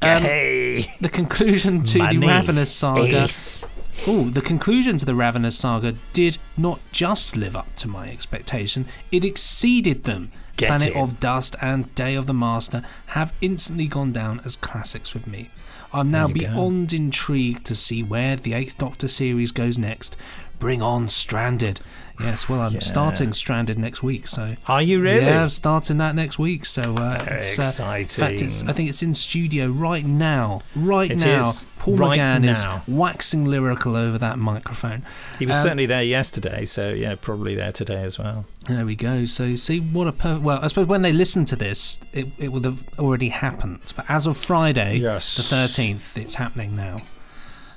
Speaker 4: Um,
Speaker 1: Hey.
Speaker 4: the conclusion to
Speaker 1: Money.
Speaker 4: the Ravenous saga.
Speaker 1: Ace.
Speaker 4: Oh, the conclusion to the Ravenous saga did not just live up to my expectation, it exceeded them.
Speaker 1: Get
Speaker 4: Planet
Speaker 1: in.
Speaker 4: of Dust and Day of the Master have instantly gone down as classics with me. I'm now
Speaker 1: you go.
Speaker 4: beyond intrigued to see where the Eighth Doctor series goes next. Bring on Stranded. Yes, well, I'm
Speaker 1: Yeah.
Speaker 4: starting Stranded next week. So
Speaker 1: Are you really?
Speaker 4: Yeah, I'm starting that next week. So uh, it's uh, in fact, it's, I think it's in studio right now. Right
Speaker 1: It
Speaker 4: now. Paul
Speaker 1: Right
Speaker 4: McGann
Speaker 1: now.
Speaker 4: is waxing lyrical over that microphone.
Speaker 1: He was
Speaker 4: Um,
Speaker 1: certainly there yesterday, so yeah, probably there today as well.
Speaker 4: There we go. So see what a per- well. I suppose when they listen to this, it, it would have already happened. But as of Friday,
Speaker 1: Yes.
Speaker 4: the thirteenth, it's happening now.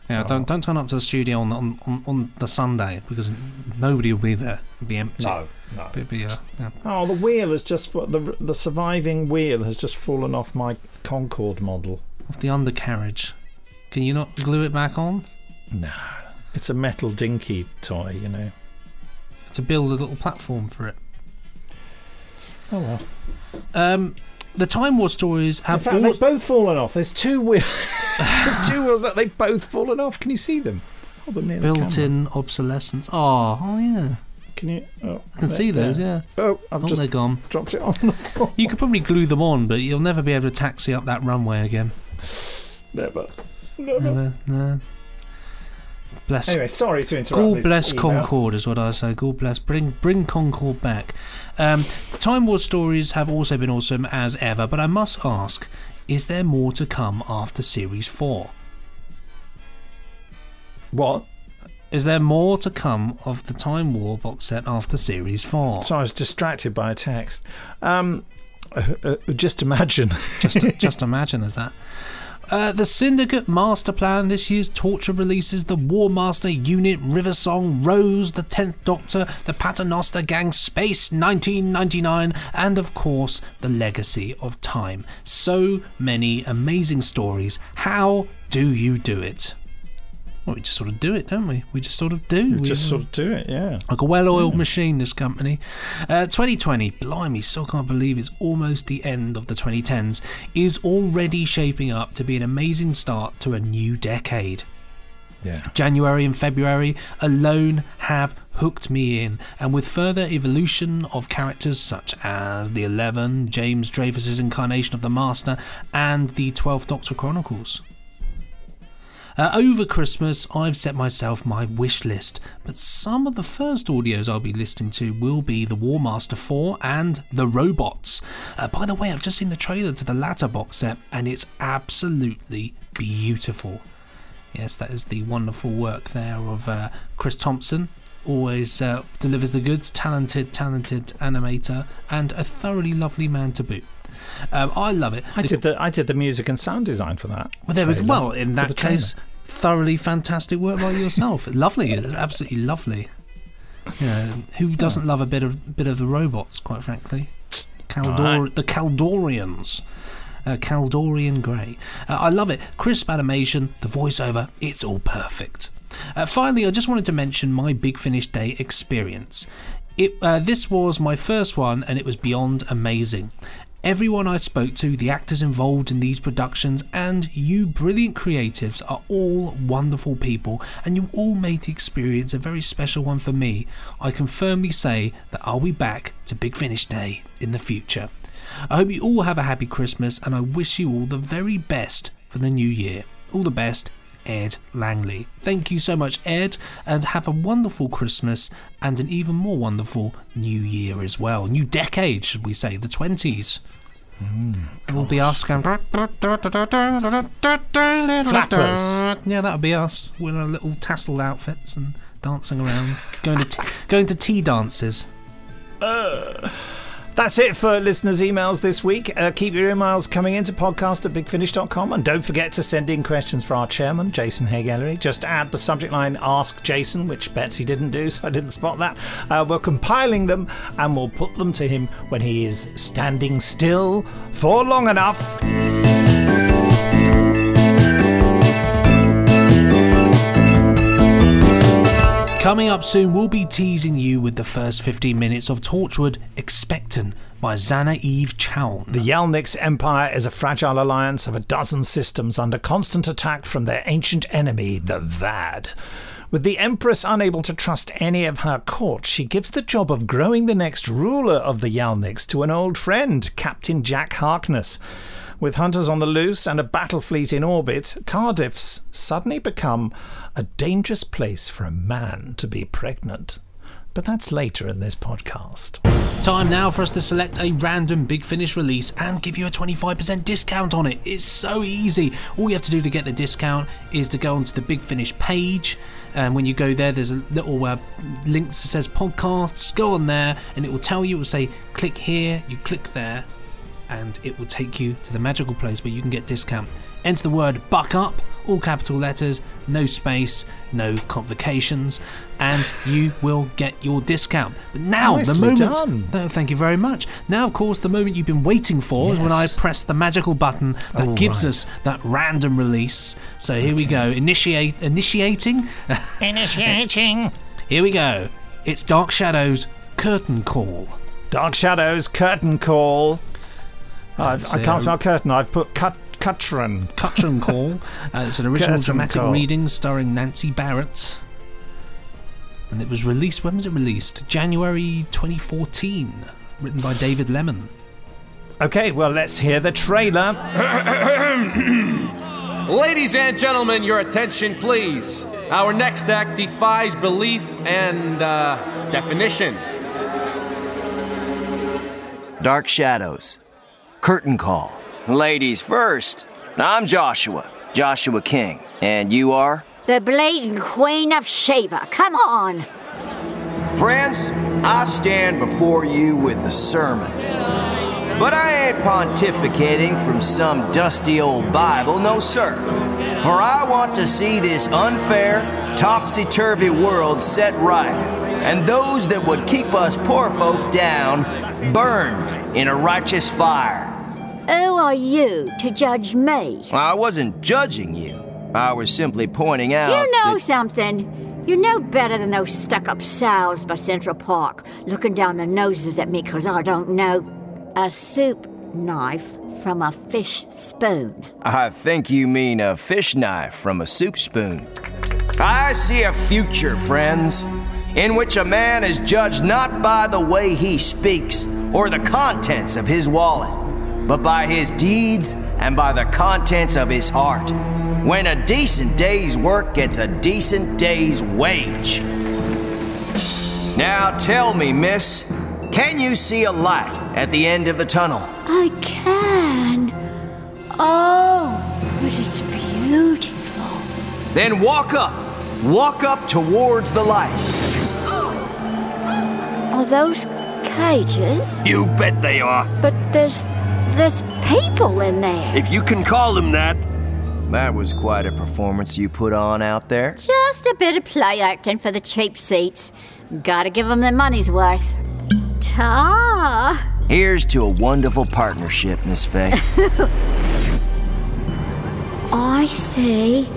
Speaker 4: Yeah, don't don't turn up to the studio on on, on, on the Sunday because nobody will be there. It'll be empty.
Speaker 1: No, no.
Speaker 4: It'll be, uh, yeah.
Speaker 1: Oh, the wheel has just fa- the the surviving wheel has just fallen off my Concorde model.
Speaker 4: Off the undercarriage. Can you not glue it back on?
Speaker 1: No, it's a metal dinky toy, you know.
Speaker 4: To build a little platform for it.
Speaker 1: Oh well.
Speaker 4: Um, the Time War stories
Speaker 1: In
Speaker 4: have
Speaker 1: fact,
Speaker 4: all
Speaker 1: they've both fallen off. There's two wheels. [LAUGHS] There's two wheels that they've both fallen off. Can you see them? Hold them near the
Speaker 4: built-in obsolescence. Oh, oh yeah.
Speaker 1: Can you? Oh,
Speaker 4: I can see those.
Speaker 1: there.
Speaker 4: Yeah.
Speaker 1: Oh, I've
Speaker 4: oh,
Speaker 1: just
Speaker 4: they're gone.
Speaker 1: dropped it on the floor.
Speaker 4: You could probably glue them on, but you'll never be able to taxi up that runway again.
Speaker 1: Never. Never.
Speaker 4: Never. No. Bless.
Speaker 1: Anyway, sorry to interrupt.
Speaker 4: God bless
Speaker 1: email.
Speaker 4: Concorde is what I say. God bless. Bring bring Concorde back. Um, the Time War stories have also been awesome as ever, but I must ask: Is there more to come after Series Four?
Speaker 1: What?
Speaker 4: Is there more to come of the Time War box set after Series Four?
Speaker 1: So I was distracted by a text. Um, uh, uh, just imagine.
Speaker 4: just [LAUGHS] just imagine as that. Uh, the Syndicate Master Plan this year's Torchwood releases the War Master Unit, River Song, Rose, the 10th Doctor, the Paternoster Gang, Space 1999, and of course, the Legacy of Time. So many amazing stories. How do you do it? Well, we just sort of do it, don't we? We just sort of do.
Speaker 1: We
Speaker 4: We-
Speaker 1: just sort of do it, yeah.
Speaker 4: like a well-oiled machine, this company. Uh, 2020, blimey, still can't believe it's almost the end of the 2010s, is already shaping up to be an amazing start to a new decade.
Speaker 1: Yeah.
Speaker 4: January and February alone have hooked me in, and with further evolution of characters such as the Eleven, James Dreyfus's incarnation of the Master, and the Twelfth Doctor Chronicles. Uh, over Christmas, I've set myself my wish list, but some of the first audios I'll be listening to will be The War Master 4 and The Robots. Uh, by the way, I've just seen the trailer to the latter box set, and it's absolutely beautiful. Yes, that is the wonderful work there of uh, Chris Thompson. Always uh, delivers the goods, talented, talented animator, and a thoroughly lovely man to boot. Um, I love it.
Speaker 1: I
Speaker 4: The-
Speaker 1: did the I did the music and sound design for that.
Speaker 4: well, there we go. Well, in that
Speaker 1: the trailer.
Speaker 4: case, thoroughly fantastic work by yourself. [LAUGHS] lovely, it's absolutely lovely. You know, who doesn't love a bit of bit of the robots? Quite frankly, Kaldor-
Speaker 1: Alright.
Speaker 4: the Kaldorians. Uh, Kaldorian Grey. Uh, I love it. Crisp animation, the voiceover, it's all perfect. Uh, finally, I just wanted to mention my Big Finish Day experience. It, uh, this was my first one, and it was beyond amazing. Everyone I spoke to, the actors involved in these productions, and you brilliant creatives are all wonderful people, and you all made the experience a very special one for me. I can firmly say that I'll be back to Big Finish Day in the future. I hope you all have a happy Christmas, and I wish you all the very best for the new year. All the best, Ed Langley. Thank you so much, Ed, and have a wonderful Christmas and an even more wonderful new year as well. New decade, should we say, the 20s. Mm, we'll be us going.
Speaker 1: Flappers.
Speaker 4: Yeah, that'll be us. We're in our little tassel outfits and dancing around, going to t- [LAUGHS] going to tea dances. Uh.
Speaker 1: That's it for listeners' emails this week. Uh, keep your emails coming into podcast at bigfinish.com and don't forget to send in questions for our chairman, Jason Haig-Ellery. Just add the subject line Ask Jason, which Betsy didn't do, so I didn't spot that. Uh, we're compiling them and we'll put them to him when he is standing still for long enough.
Speaker 4: Coming up soon, we'll be teasing you with the first 15 minutes of Torchwood Expectant by Xanna Eve Chown.
Speaker 1: The Yalnix Empire is a fragile alliance of a dozen systems under constant attack from their ancient enemy, the Vad. With the Empress unable to trust any of her court, she gives the job of growing the next ruler of the Yalnix to an old friend, Captain Jack Harkness. With hunters on the loose and a battle fleet in orbit, Cardiff's suddenly become a dangerous place for a man to be pregnant. But that's later in this podcast.
Speaker 4: Time now for us to select a random Big Finish release and give you a 25% discount on it. It's so easy. All you have to do to get the discount is to go onto the Big Finish page. And when you go there, there's a little uh, link that says podcasts. Go on there and it will tell you, it will say click here, you click there, and it will take you to the magical place where you can get discount. Enter the word buck up, all capital letters, no space, no complications, and you [LAUGHS] will get your discount. But now, the
Speaker 1: Nicely
Speaker 4: moment.
Speaker 1: done.
Speaker 4: No, thank you very much. Now, of course, the moment you've been waiting for is when I press the magical button that
Speaker 1: Oh,
Speaker 4: gives
Speaker 1: right.
Speaker 4: us that random release. So here we go. Initiate, initiating. [LAUGHS]
Speaker 1: Initiating.
Speaker 4: here we go. It's Dark Shadows Curtain Call.
Speaker 1: Dark Shadows, curtain call. I've, I can't spell curtain. I've put cut, Cutran.
Speaker 4: Cutran [LAUGHS] Call. Uh, it's an original
Speaker 1: Curtain
Speaker 4: dramatic
Speaker 1: Call.
Speaker 4: reading starring Nancy Barrett. And it was released, when was it released? January 2014. Written by David Lemon.
Speaker 1: Okay, well, let's hear the trailer. [COUGHS]
Speaker 2: Ladies and gentlemen, your attention, please. Our next act defies belief and uh, definition.
Speaker 22: Dark Shadows. Curtain Call. Ladies first. I'm Joshua, Joshua King. And you are?
Speaker 23: The bleeding Queen of Sheba. Come on.
Speaker 22: Friends, I stand before you with a sermon. But I ain't pontificating from some dusty old Bible, no sir. For I want to see this unfair, topsy turvy world set right, and those that would keep us poor folk down burned in a righteous fire.
Speaker 23: Who are you to judge me?
Speaker 22: I wasn't judging you. I was simply pointing out.
Speaker 23: You know
Speaker 22: that-
Speaker 23: something. You're no better than those stuck up sows by Central Park, looking down their noses at me because I don't know a soup knife from a fish spoon.
Speaker 22: I think you mean a fish knife from a soup spoon. I see a future, friends, in which a man is judged not by the way he speaks or the contents of his wallet, but by his deeds and by the contents of his heart. When a decent day's work gets a decent day's wage. Now tell me, miss, can you see a light at the end of the tunnel?
Speaker 23: I can. Oh, but it's beautiful.
Speaker 22: Then walk up. Walk up towards the light.
Speaker 23: Are those cages?
Speaker 22: You bet they are.
Speaker 23: But there's there's people in there.
Speaker 22: If you can call them that. That was quite a performance you put on out there.
Speaker 23: Just a bit of play acting for the cheap seats. Gotta give them their money's worth. Ta!
Speaker 22: Here's to a wonderful partnership, Miss Fay. [LAUGHS]
Speaker 23: I see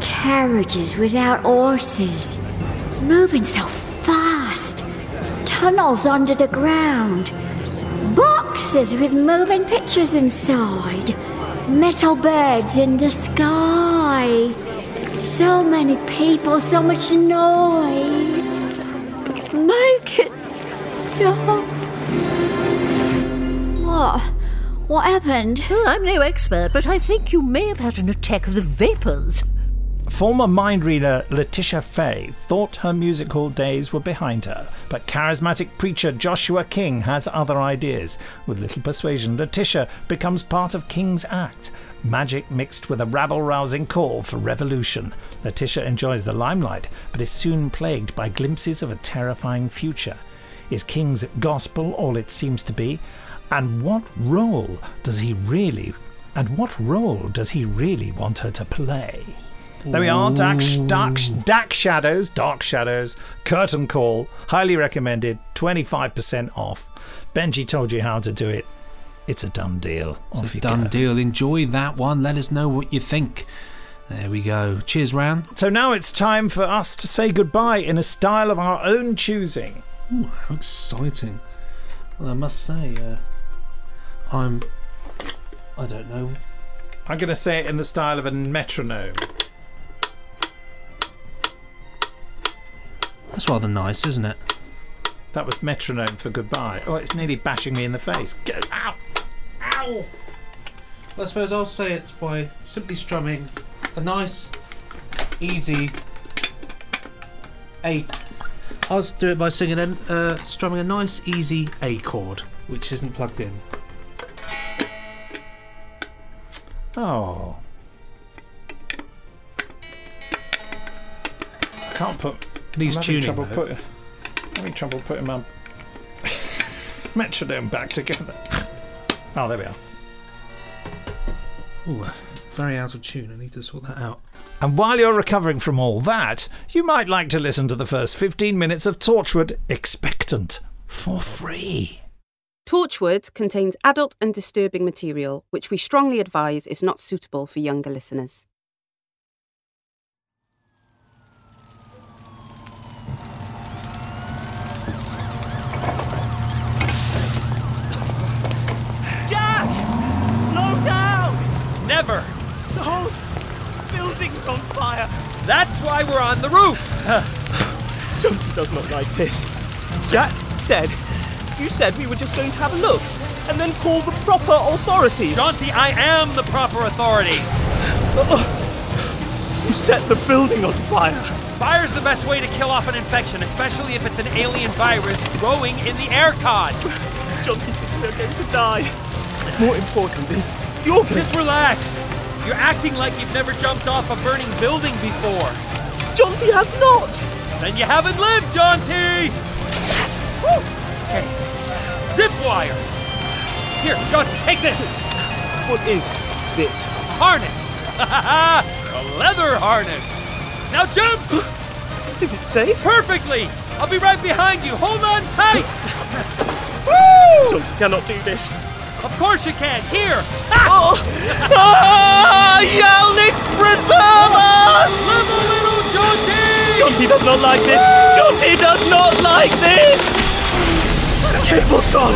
Speaker 23: carriages without horses, moving so fast. Tunnels under the ground. Boxes with moving pictures inside. Metal birds in the sky. So many people, so much noise. Make it stop. What? What happened?
Speaker 24: I'm no expert, but I think you may have had an attack of the vapors.
Speaker 1: Former mind reader Letitia Fay thought her music hall days were behind her, but charismatic preacher Joshua King has other ideas. With little persuasion, Letitia becomes part of King's act. Magic mixed with a rabble rousing call for revolution. Letitia enjoys the limelight, but is soon plagued by glimpses of a terrifying future. Is King's gospel all it seems to be? And what role does he really and what role does he really want her to play? There we are, Dark, dark, dark Shadows, Dark Shadows, Curtain Call, highly recommended, 25% off. Benji told you how to do it. It's a done deal. Off
Speaker 4: It's a done
Speaker 1: go.
Speaker 4: deal. Enjoy that one. Let us know what you think. There we go. Cheers, Ran.
Speaker 1: So now it's time for us to say goodbye in a style of our own choosing.
Speaker 4: Ooh, how exciting. Well, I must say, uh, I'm. I don't know.
Speaker 1: I'm going to say it in the style of a metronome.
Speaker 4: That's rather nice, isn't it?
Speaker 1: That was metronome for goodbye. Oh, it's nearly bashing me in the face. Go, ow! Ow!
Speaker 4: I suppose I'll say it's by simply strumming a nice, easy A. I'll do it by singing and uh, strumming a nice, easy A chord, which isn't plugged in.
Speaker 1: Oh. I can't put.
Speaker 4: Needs
Speaker 1: I'm having
Speaker 4: tuning,
Speaker 1: Trouble
Speaker 4: though.
Speaker 1: putting, having trouble putting my [LAUGHS] metronome back together. Oh, there we are.
Speaker 4: Oh, that's very out of tune. I need to sort that out.
Speaker 1: And while you're recovering from all that, you might like to listen to the first 15 minutes of Torchwood Expectant for free.
Speaker 25: Torchwood contains adult and disturbing material, which we strongly advise is not suitable for younger listeners.
Speaker 2: Never!
Speaker 3: The whole building's on fire!
Speaker 2: That's why we're on the roof! [SIGHS]
Speaker 3: Jonty does not like this. Jack said, you said we were just going to have a look and then call the proper authorities.
Speaker 2: Jonty, I am the proper authority! [SIGHS]
Speaker 3: You set the building on fire.
Speaker 2: Fire's the best way to kill off an infection, especially if it's an alien virus growing in the air cod.
Speaker 3: Jonty, we're going to die. More importantly, you're going
Speaker 2: Just relax. You're acting like you've never jumped off a burning building before.
Speaker 3: Jonty has not!
Speaker 2: Then you haven't lived, Jonty! Okay. Zip wire! Here, Jonty, take this!
Speaker 3: What is this?
Speaker 2: Harness! [LAUGHS] a leather harness! Now jump! [GASPS]
Speaker 3: Is it safe?
Speaker 2: Perfectly! I'll be right behind you. Hold on tight! [LAUGHS] [LAUGHS]
Speaker 3: Jonty cannot do this.
Speaker 2: Of course you can. Here!
Speaker 3: Oh! [LAUGHS] Ah! Yalnix, preserve us!
Speaker 2: A little, Jonty!
Speaker 3: Jonty does not like this! Jonty does not like this! The cable's gone!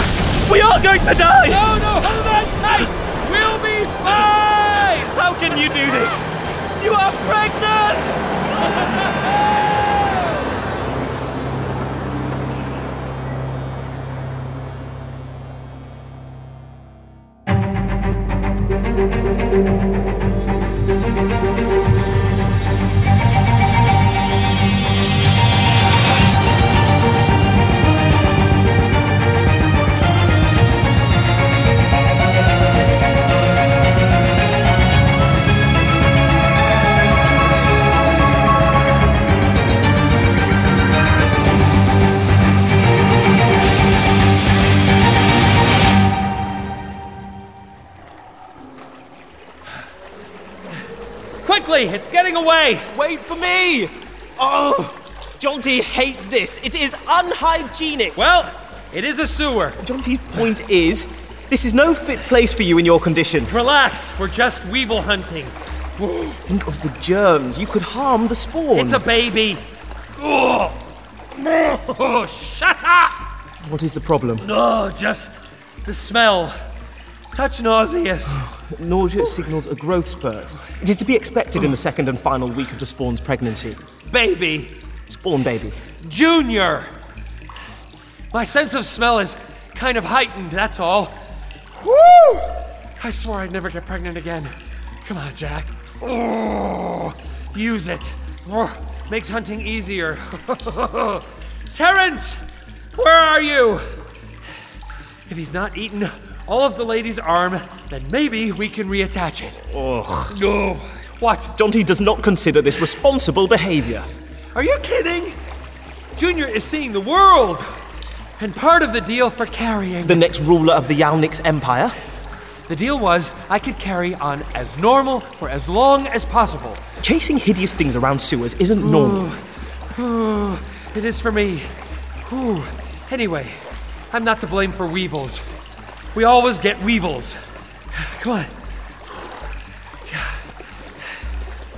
Speaker 3: We are going to die!
Speaker 2: No, no, hold on tight! We'll be fine!
Speaker 3: How can you do this? You are pregnant! [LAUGHS]
Speaker 2: away!
Speaker 3: Wait for me! Oh! Jonty hates this. It is unhygienic.
Speaker 2: Well, it is a sewer.
Speaker 3: Jonty's point is, this is no fit place for you in your condition.
Speaker 2: Relax, we're just weevil hunting.
Speaker 3: Think of the germs. You could harm the spawn.
Speaker 2: It's a baby. Oh, oh shut up!
Speaker 3: What is the problem?
Speaker 2: Oh, just the smell. Touch nauseous.
Speaker 3: Oh, nausea signals a growth spurt. It is to be expected in the second and final week of the spawn's pregnancy.
Speaker 2: Baby.
Speaker 3: Spawn baby.
Speaker 2: Junior. My sense of smell is kind of heightened, that's all. Woo! I swore I'd never get pregnant again. Come on, Jack. Oh, use it. Oh, makes hunting easier. [LAUGHS] Terrence! Where are you? If he's not eaten all of the lady's arm, then maybe we can reattach it.
Speaker 3: Ugh.
Speaker 2: No. what?
Speaker 3: Jonty does not consider this responsible behavior.
Speaker 2: Are you kidding? Junior is seeing the world. And part of the deal for carrying.
Speaker 3: The next ruler of the Yalnix Empire?
Speaker 2: The deal was I could carry on as normal for as long as possible.
Speaker 3: Chasing hideous things around sewers isn't normal.
Speaker 2: Ooh, [SIGHS] it is for me. Ooh. Anyway, I'm not to blame for weevils. We always get weevils. Come on.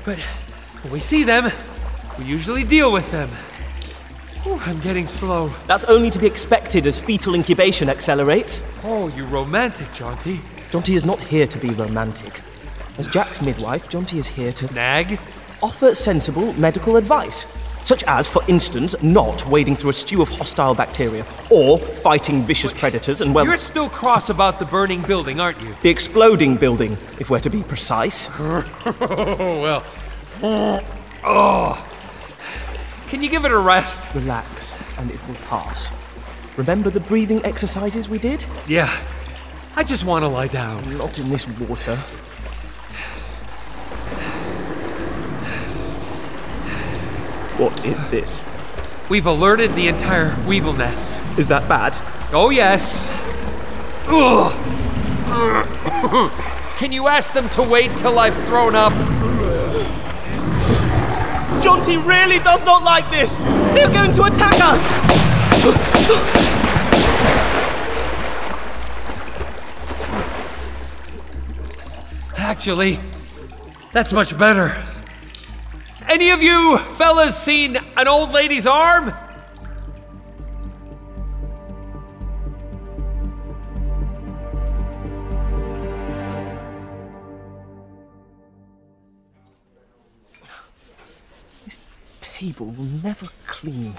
Speaker 2: But when we see them, we usually deal with them. Ooh, I'm getting slow.
Speaker 3: That's only to be expected as fetal incubation accelerates.
Speaker 2: Oh, you romantic, Jonty.
Speaker 3: Jonty is not here to be romantic. As Jack's midwife, Jaunty is here to
Speaker 2: nag,
Speaker 3: offer sensible medical advice. Such as, for instance, not wading through a stew of hostile bacteria, or fighting vicious predators and, well,
Speaker 2: You're still cross about the burning building, aren't you?
Speaker 3: the exploding building, if we're to be precise. [LAUGHS]
Speaker 2: well. Oh. Can you give it a rest?
Speaker 3: Relax, and it will pass. Remember the breathing exercises we did?
Speaker 2: Yeah. I just want to lie down.
Speaker 3: Not in this water. What is this?
Speaker 2: We've alerted the entire weevil nest.
Speaker 3: Is that bad?
Speaker 2: Oh, yes. Ugh. Can you ask them to wait till I've thrown up?
Speaker 3: Jonty really does not like this! They're going to attack us!
Speaker 2: Actually, that's much better. Any of you fellas seen an old lady's arm?
Speaker 3: This table will never clean.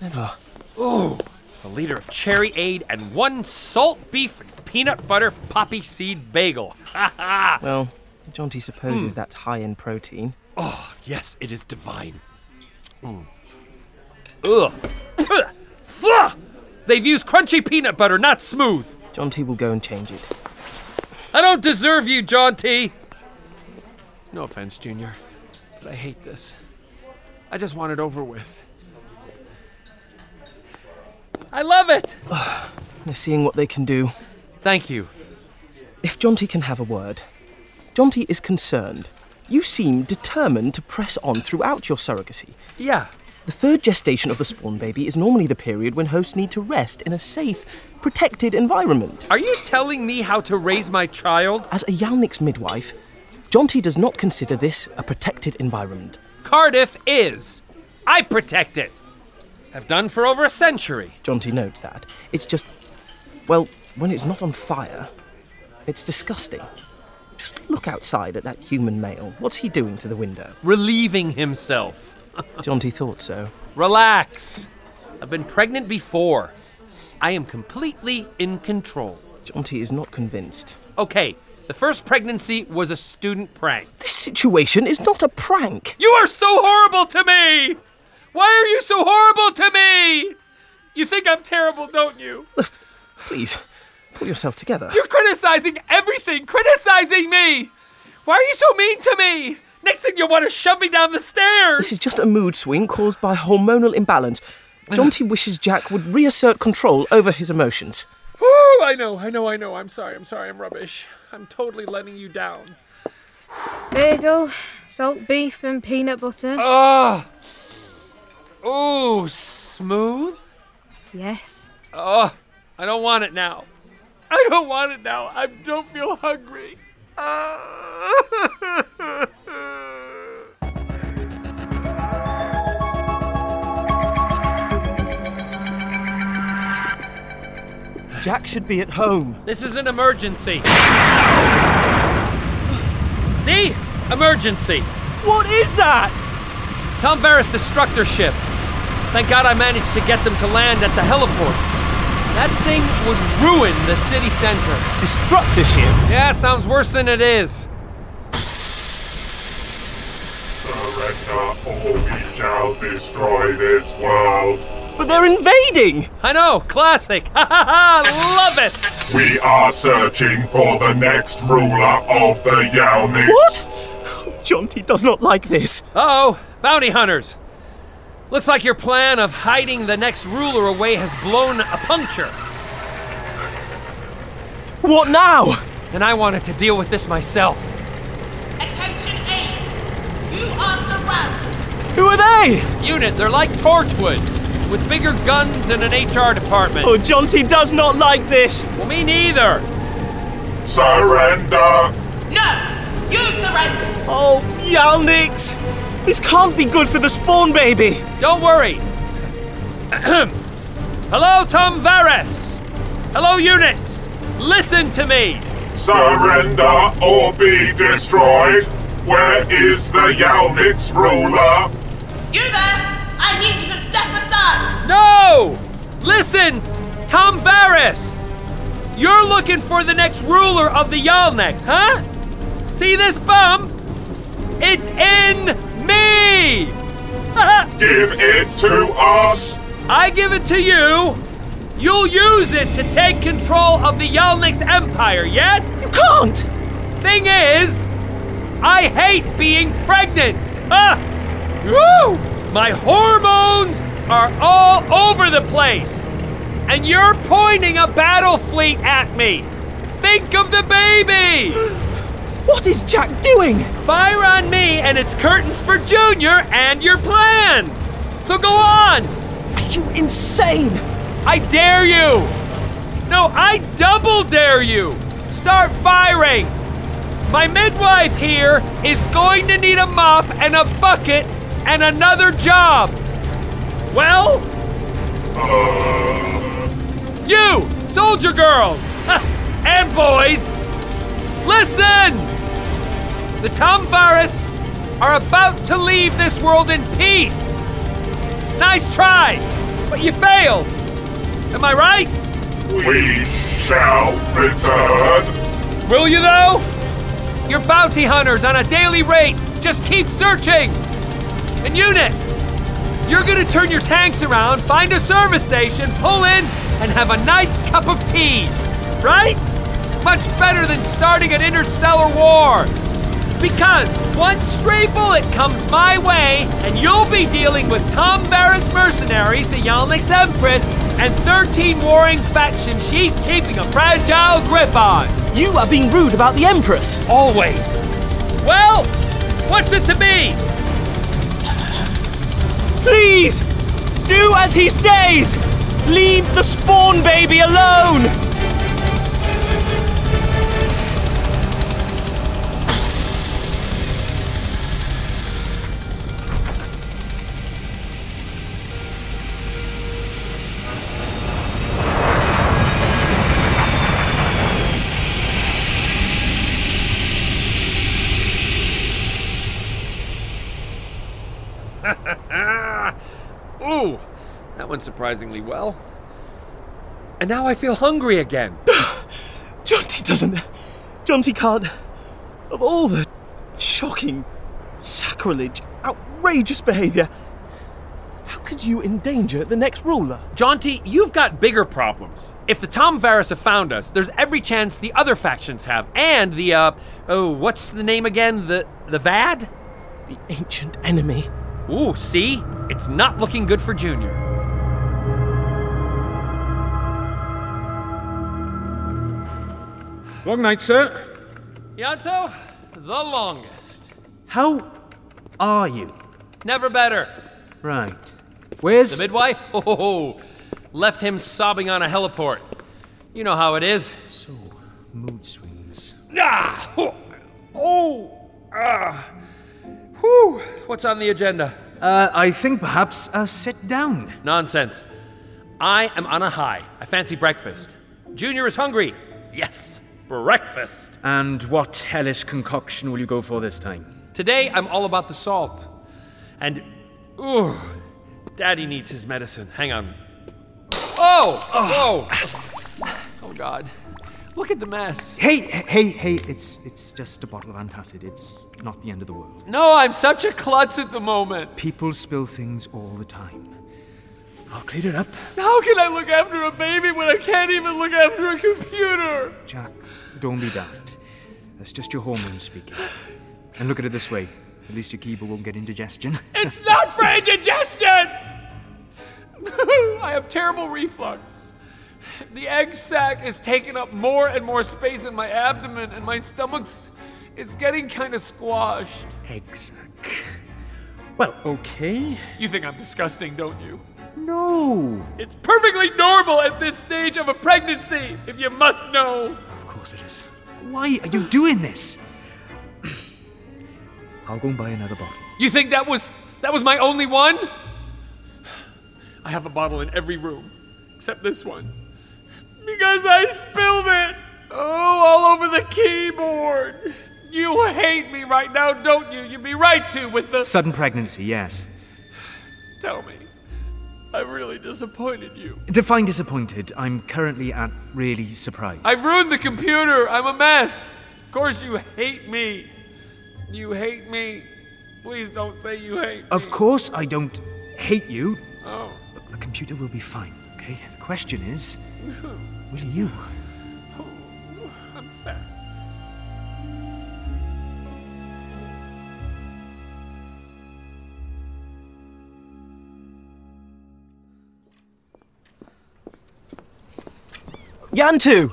Speaker 3: Never.
Speaker 2: Oh, a liter of cherry aid and one salt beef and peanut butter poppy seed bagel. [LAUGHS] Ha ha!
Speaker 3: Well, Jonty supposes
Speaker 2: Hmm.
Speaker 3: that's high in protein.
Speaker 2: Oh, yes, it is divine. Mm. Ugh. Pugh. Pugh. They've used crunchy peanut butter, not smooth.
Speaker 3: Jonty will go and change it.
Speaker 2: I don't deserve you, Jonty No offense, Junior, but I hate this. I just want it over with. I love it. [SIGHS]
Speaker 3: They're seeing what they can do.
Speaker 2: Thank you.
Speaker 3: If Jonty can have a word. Jonty is concerned. You seem determined to press on throughout your surrogacy.
Speaker 2: Yeah.
Speaker 3: The third gestation of the spawn baby is normally the period when hosts need to rest in a safe, protected environment.
Speaker 2: Are you telling me how to raise my child?
Speaker 3: As a Yalnix midwife, Jonty does not consider this a protected environment.
Speaker 2: Cardiff is. I protect it. Have done for over a century.
Speaker 3: Jonty notes that. It's just, well, when it's not on fire, it's disgusting. Just look outside at that human male. What's he doing to the window?
Speaker 2: Relieving himself. [LAUGHS]
Speaker 3: Jonty thought so.
Speaker 2: Relax. I've been pregnant before. I am completely in control.
Speaker 3: Jonty is not convinced.
Speaker 2: Okay, the first pregnancy was a student prank.
Speaker 3: This situation is not a prank.
Speaker 2: You are so horrible to me! Why are you so horrible to me? You think I'm terrible, don't you?
Speaker 3: Please, pull yourself together.
Speaker 2: You're criticizing everything, criticizing me! Why are you so mean to me? Next thing you want to shove me down the stairs!
Speaker 3: This is just a mood swing caused by hormonal imbalance. Jonty wishes Jack would reassert control over his emotions.
Speaker 2: Oh, I know, I know, I know. I'm sorry, I'm sorry, I'm rubbish. I'm totally letting you down.
Speaker 26: Bagel, salt beef, and peanut butter.
Speaker 2: Ah! Oh, smooth?
Speaker 26: Yes.
Speaker 2: Oh, I don't want it now. I don't want it now. I don't feel hungry.
Speaker 3: Jack should be at home.
Speaker 2: This is an emergency. See? Emergency.
Speaker 3: What is that?
Speaker 2: Tom Varys destructor ship. Thank God I managed to get them to land at the heliport. That thing would ruin the city center.
Speaker 3: Destructor ship?
Speaker 2: Yeah, sounds worse than it is.
Speaker 27: Surrender or we shall destroy this world.
Speaker 3: But they're invading!
Speaker 2: I know, classic. [LAUGHS] Ha ha ha, love it.
Speaker 27: We are searching for the next ruler of the Yalnix.
Speaker 3: What? Jonty does not like this.
Speaker 2: Uh-oh, bounty hunters. Looks like your plan of hiding the next ruler away has blown a puncture.
Speaker 3: What now?
Speaker 2: And I wanted to deal with this myself.
Speaker 11: Attention aid! You are surrounded!
Speaker 3: Who are they?
Speaker 2: Unit, they're like Torchwood, with bigger guns and an HR department.
Speaker 3: Oh, Jonty does not like this.
Speaker 2: Well, me neither.
Speaker 27: Surrender!
Speaker 11: No! You surrender!
Speaker 3: Oh, Yalnix! This can't be good for the spawn baby.
Speaker 2: Don't worry. [CLEARS THROAT] Hello, Tom Varys. Hello, unit. Listen to me.
Speaker 27: Surrender or be destroyed. Where is the Yalnix ruler?
Speaker 11: You there! I need you to step aside.
Speaker 2: No! Listen, Tom Varys! You're looking for the next ruler of the Yalnix, huh? See this bum? It's in me! [LAUGHS]
Speaker 27: Give it to us!
Speaker 2: I give it to you. You'll use it to take control of the Yalnix Empire, yes?
Speaker 3: You can't!
Speaker 2: Thing is, I hate being pregnant. Ah! Woo! My hormones are all over the place. And you're pointing a battle fleet at me. Think of the baby! [GASPS] [GASPS]
Speaker 3: What is Jack doing?
Speaker 2: Fire on me and it's curtains for Junior and your plans. So go on.
Speaker 3: Are you insane?
Speaker 2: I dare you. No, I double dare you. Start firing. My midwife here is going to need a mop and a bucket and another job. Well? You, soldier girls [LAUGHS] and boys, listen! The Tomvaris are about to leave this world in peace. Nice try, but you failed. Am I right?
Speaker 27: We shall return.
Speaker 2: Will you though? You're bounty hunters on a daily rate. Just keep searching. And unit, you're gonna turn your tanks around, find a service station, pull in, and have a nice cup of tea. Right? Much better than starting an interstellar war. Because one stray bullet comes my way, and you'll be dealing with Tom Varys mercenaries, the Yalnix Empress, and 13 warring factions she's keeping a fragile grip on.
Speaker 3: You are being rude about the Empress.
Speaker 2: Always. Well, what's it to me?
Speaker 3: Please! Do as he says! Leave the spawn baby alone!
Speaker 2: That went surprisingly well. And now I feel hungry again. [SIGHS]
Speaker 3: Jonty doesn't. Jonty can't. Of all the shocking, sacrilege, outrageous behaviour, how could you endanger the next ruler?
Speaker 2: Jonty, you've got bigger problems. If the Tom Varys have found us, there's every chance the other factions have, and the uh oh, what's the name again? The the Vad?
Speaker 3: The ancient enemy.
Speaker 2: Ooh, see? It's not looking good for Junior.
Speaker 28: Long night, sir.
Speaker 2: Ianto, the longest.
Speaker 28: How are you?
Speaker 2: Never better.
Speaker 28: Right. Where's
Speaker 2: The midwife? Oh, left him sobbing on a heliport. You know how it is.
Speaker 28: So, mood swings.
Speaker 2: Ah! Oh! oh ah! Whew! What's on the agenda?
Speaker 28: Uh, I think perhaps uh, sit down.
Speaker 2: Nonsense. I am on a high. I fancy breakfast. Junior is hungry. Yes, breakfast.
Speaker 28: And what hellish concoction will you go for this time?
Speaker 2: Today I'm all about the salt. And, ooh, Daddy needs his medicine. Hang on. Oh! Oh! Oh, God. Look at the mess.
Speaker 28: Hey, hey, hey! It's it's just a bottle of antacid. It's not the end of the world.
Speaker 2: No, I'm such a klutz at the moment.
Speaker 28: People spill things all the time. I'll clean it up.
Speaker 2: How can I look after a baby when I can't even look after a computer?
Speaker 28: Jack, don't be daft. That's just your hormones speaking. And look at it this way. At least your keyboard won't get indigestion. [LAUGHS]
Speaker 2: It's not for indigestion! [LAUGHS] I have terrible reflux. The egg sac is taking up more and more space in my abdomen, and my stomach's. It's getting kind of squashed.
Speaker 28: Egg sac. Well, okay.
Speaker 2: You think I'm disgusting, don't you?
Speaker 28: No.
Speaker 2: It's perfectly normal at this stage of a pregnancy, if you must know.
Speaker 28: Course it is. Why are you doing this? [CLEARS THROAT] I'll go and buy another bottle.
Speaker 2: You think that was that was my only one? I have a bottle in every room, except this one. Because I spilled it! Oh, all over the keyboard! You hate me right now, don't you? You'd be right to with the.
Speaker 28: Sudden pregnancy, yes.
Speaker 2: Tell me. I really disappointed you.
Speaker 28: Define disappointed. I'm currently at really surprised.
Speaker 2: I've ruined the computer. I'm a mess. Of course, you hate me. You hate me. Please don't say you hate me.
Speaker 28: Of course, I don't hate you.
Speaker 2: Oh.
Speaker 28: Look, the computer will be fine, okay? The question is, [LAUGHS] will you?
Speaker 3: Ianto!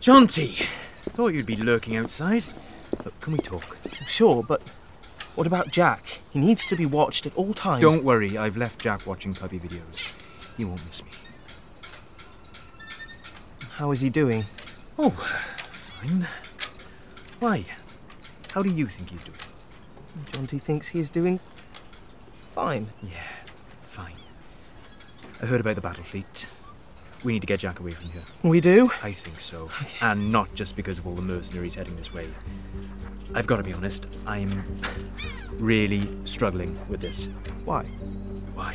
Speaker 28: Jonty! Thought you'd be lurking outside. Look, can we talk?
Speaker 3: Sure, but what about Jack? He needs to be watched at all times.
Speaker 28: Don't worry, I've left Jack watching puppy videos. He won't miss me.
Speaker 3: How is he doing?
Speaker 28: Oh, fine. Why? How do you think he's doing?
Speaker 3: Jonty thinks he is doing fine.
Speaker 28: Yeah, fine. I heard about the battle fleet. We need to get Jack away from here.
Speaker 3: We do?
Speaker 28: I think so. And not just because of all the mercenaries heading this way. I've got to be honest, I'm really struggling with this.
Speaker 3: Why?
Speaker 28: Why?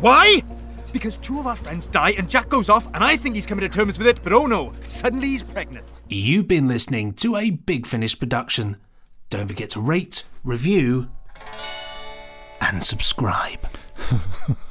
Speaker 28: Why? Because two of our friends die and Jack goes off, and I think he's coming to terms with it, but oh no, suddenly he's pregnant.
Speaker 4: You've been listening to a Big Finish production. Don't forget to rate, review, and subscribe. [LAUGHS]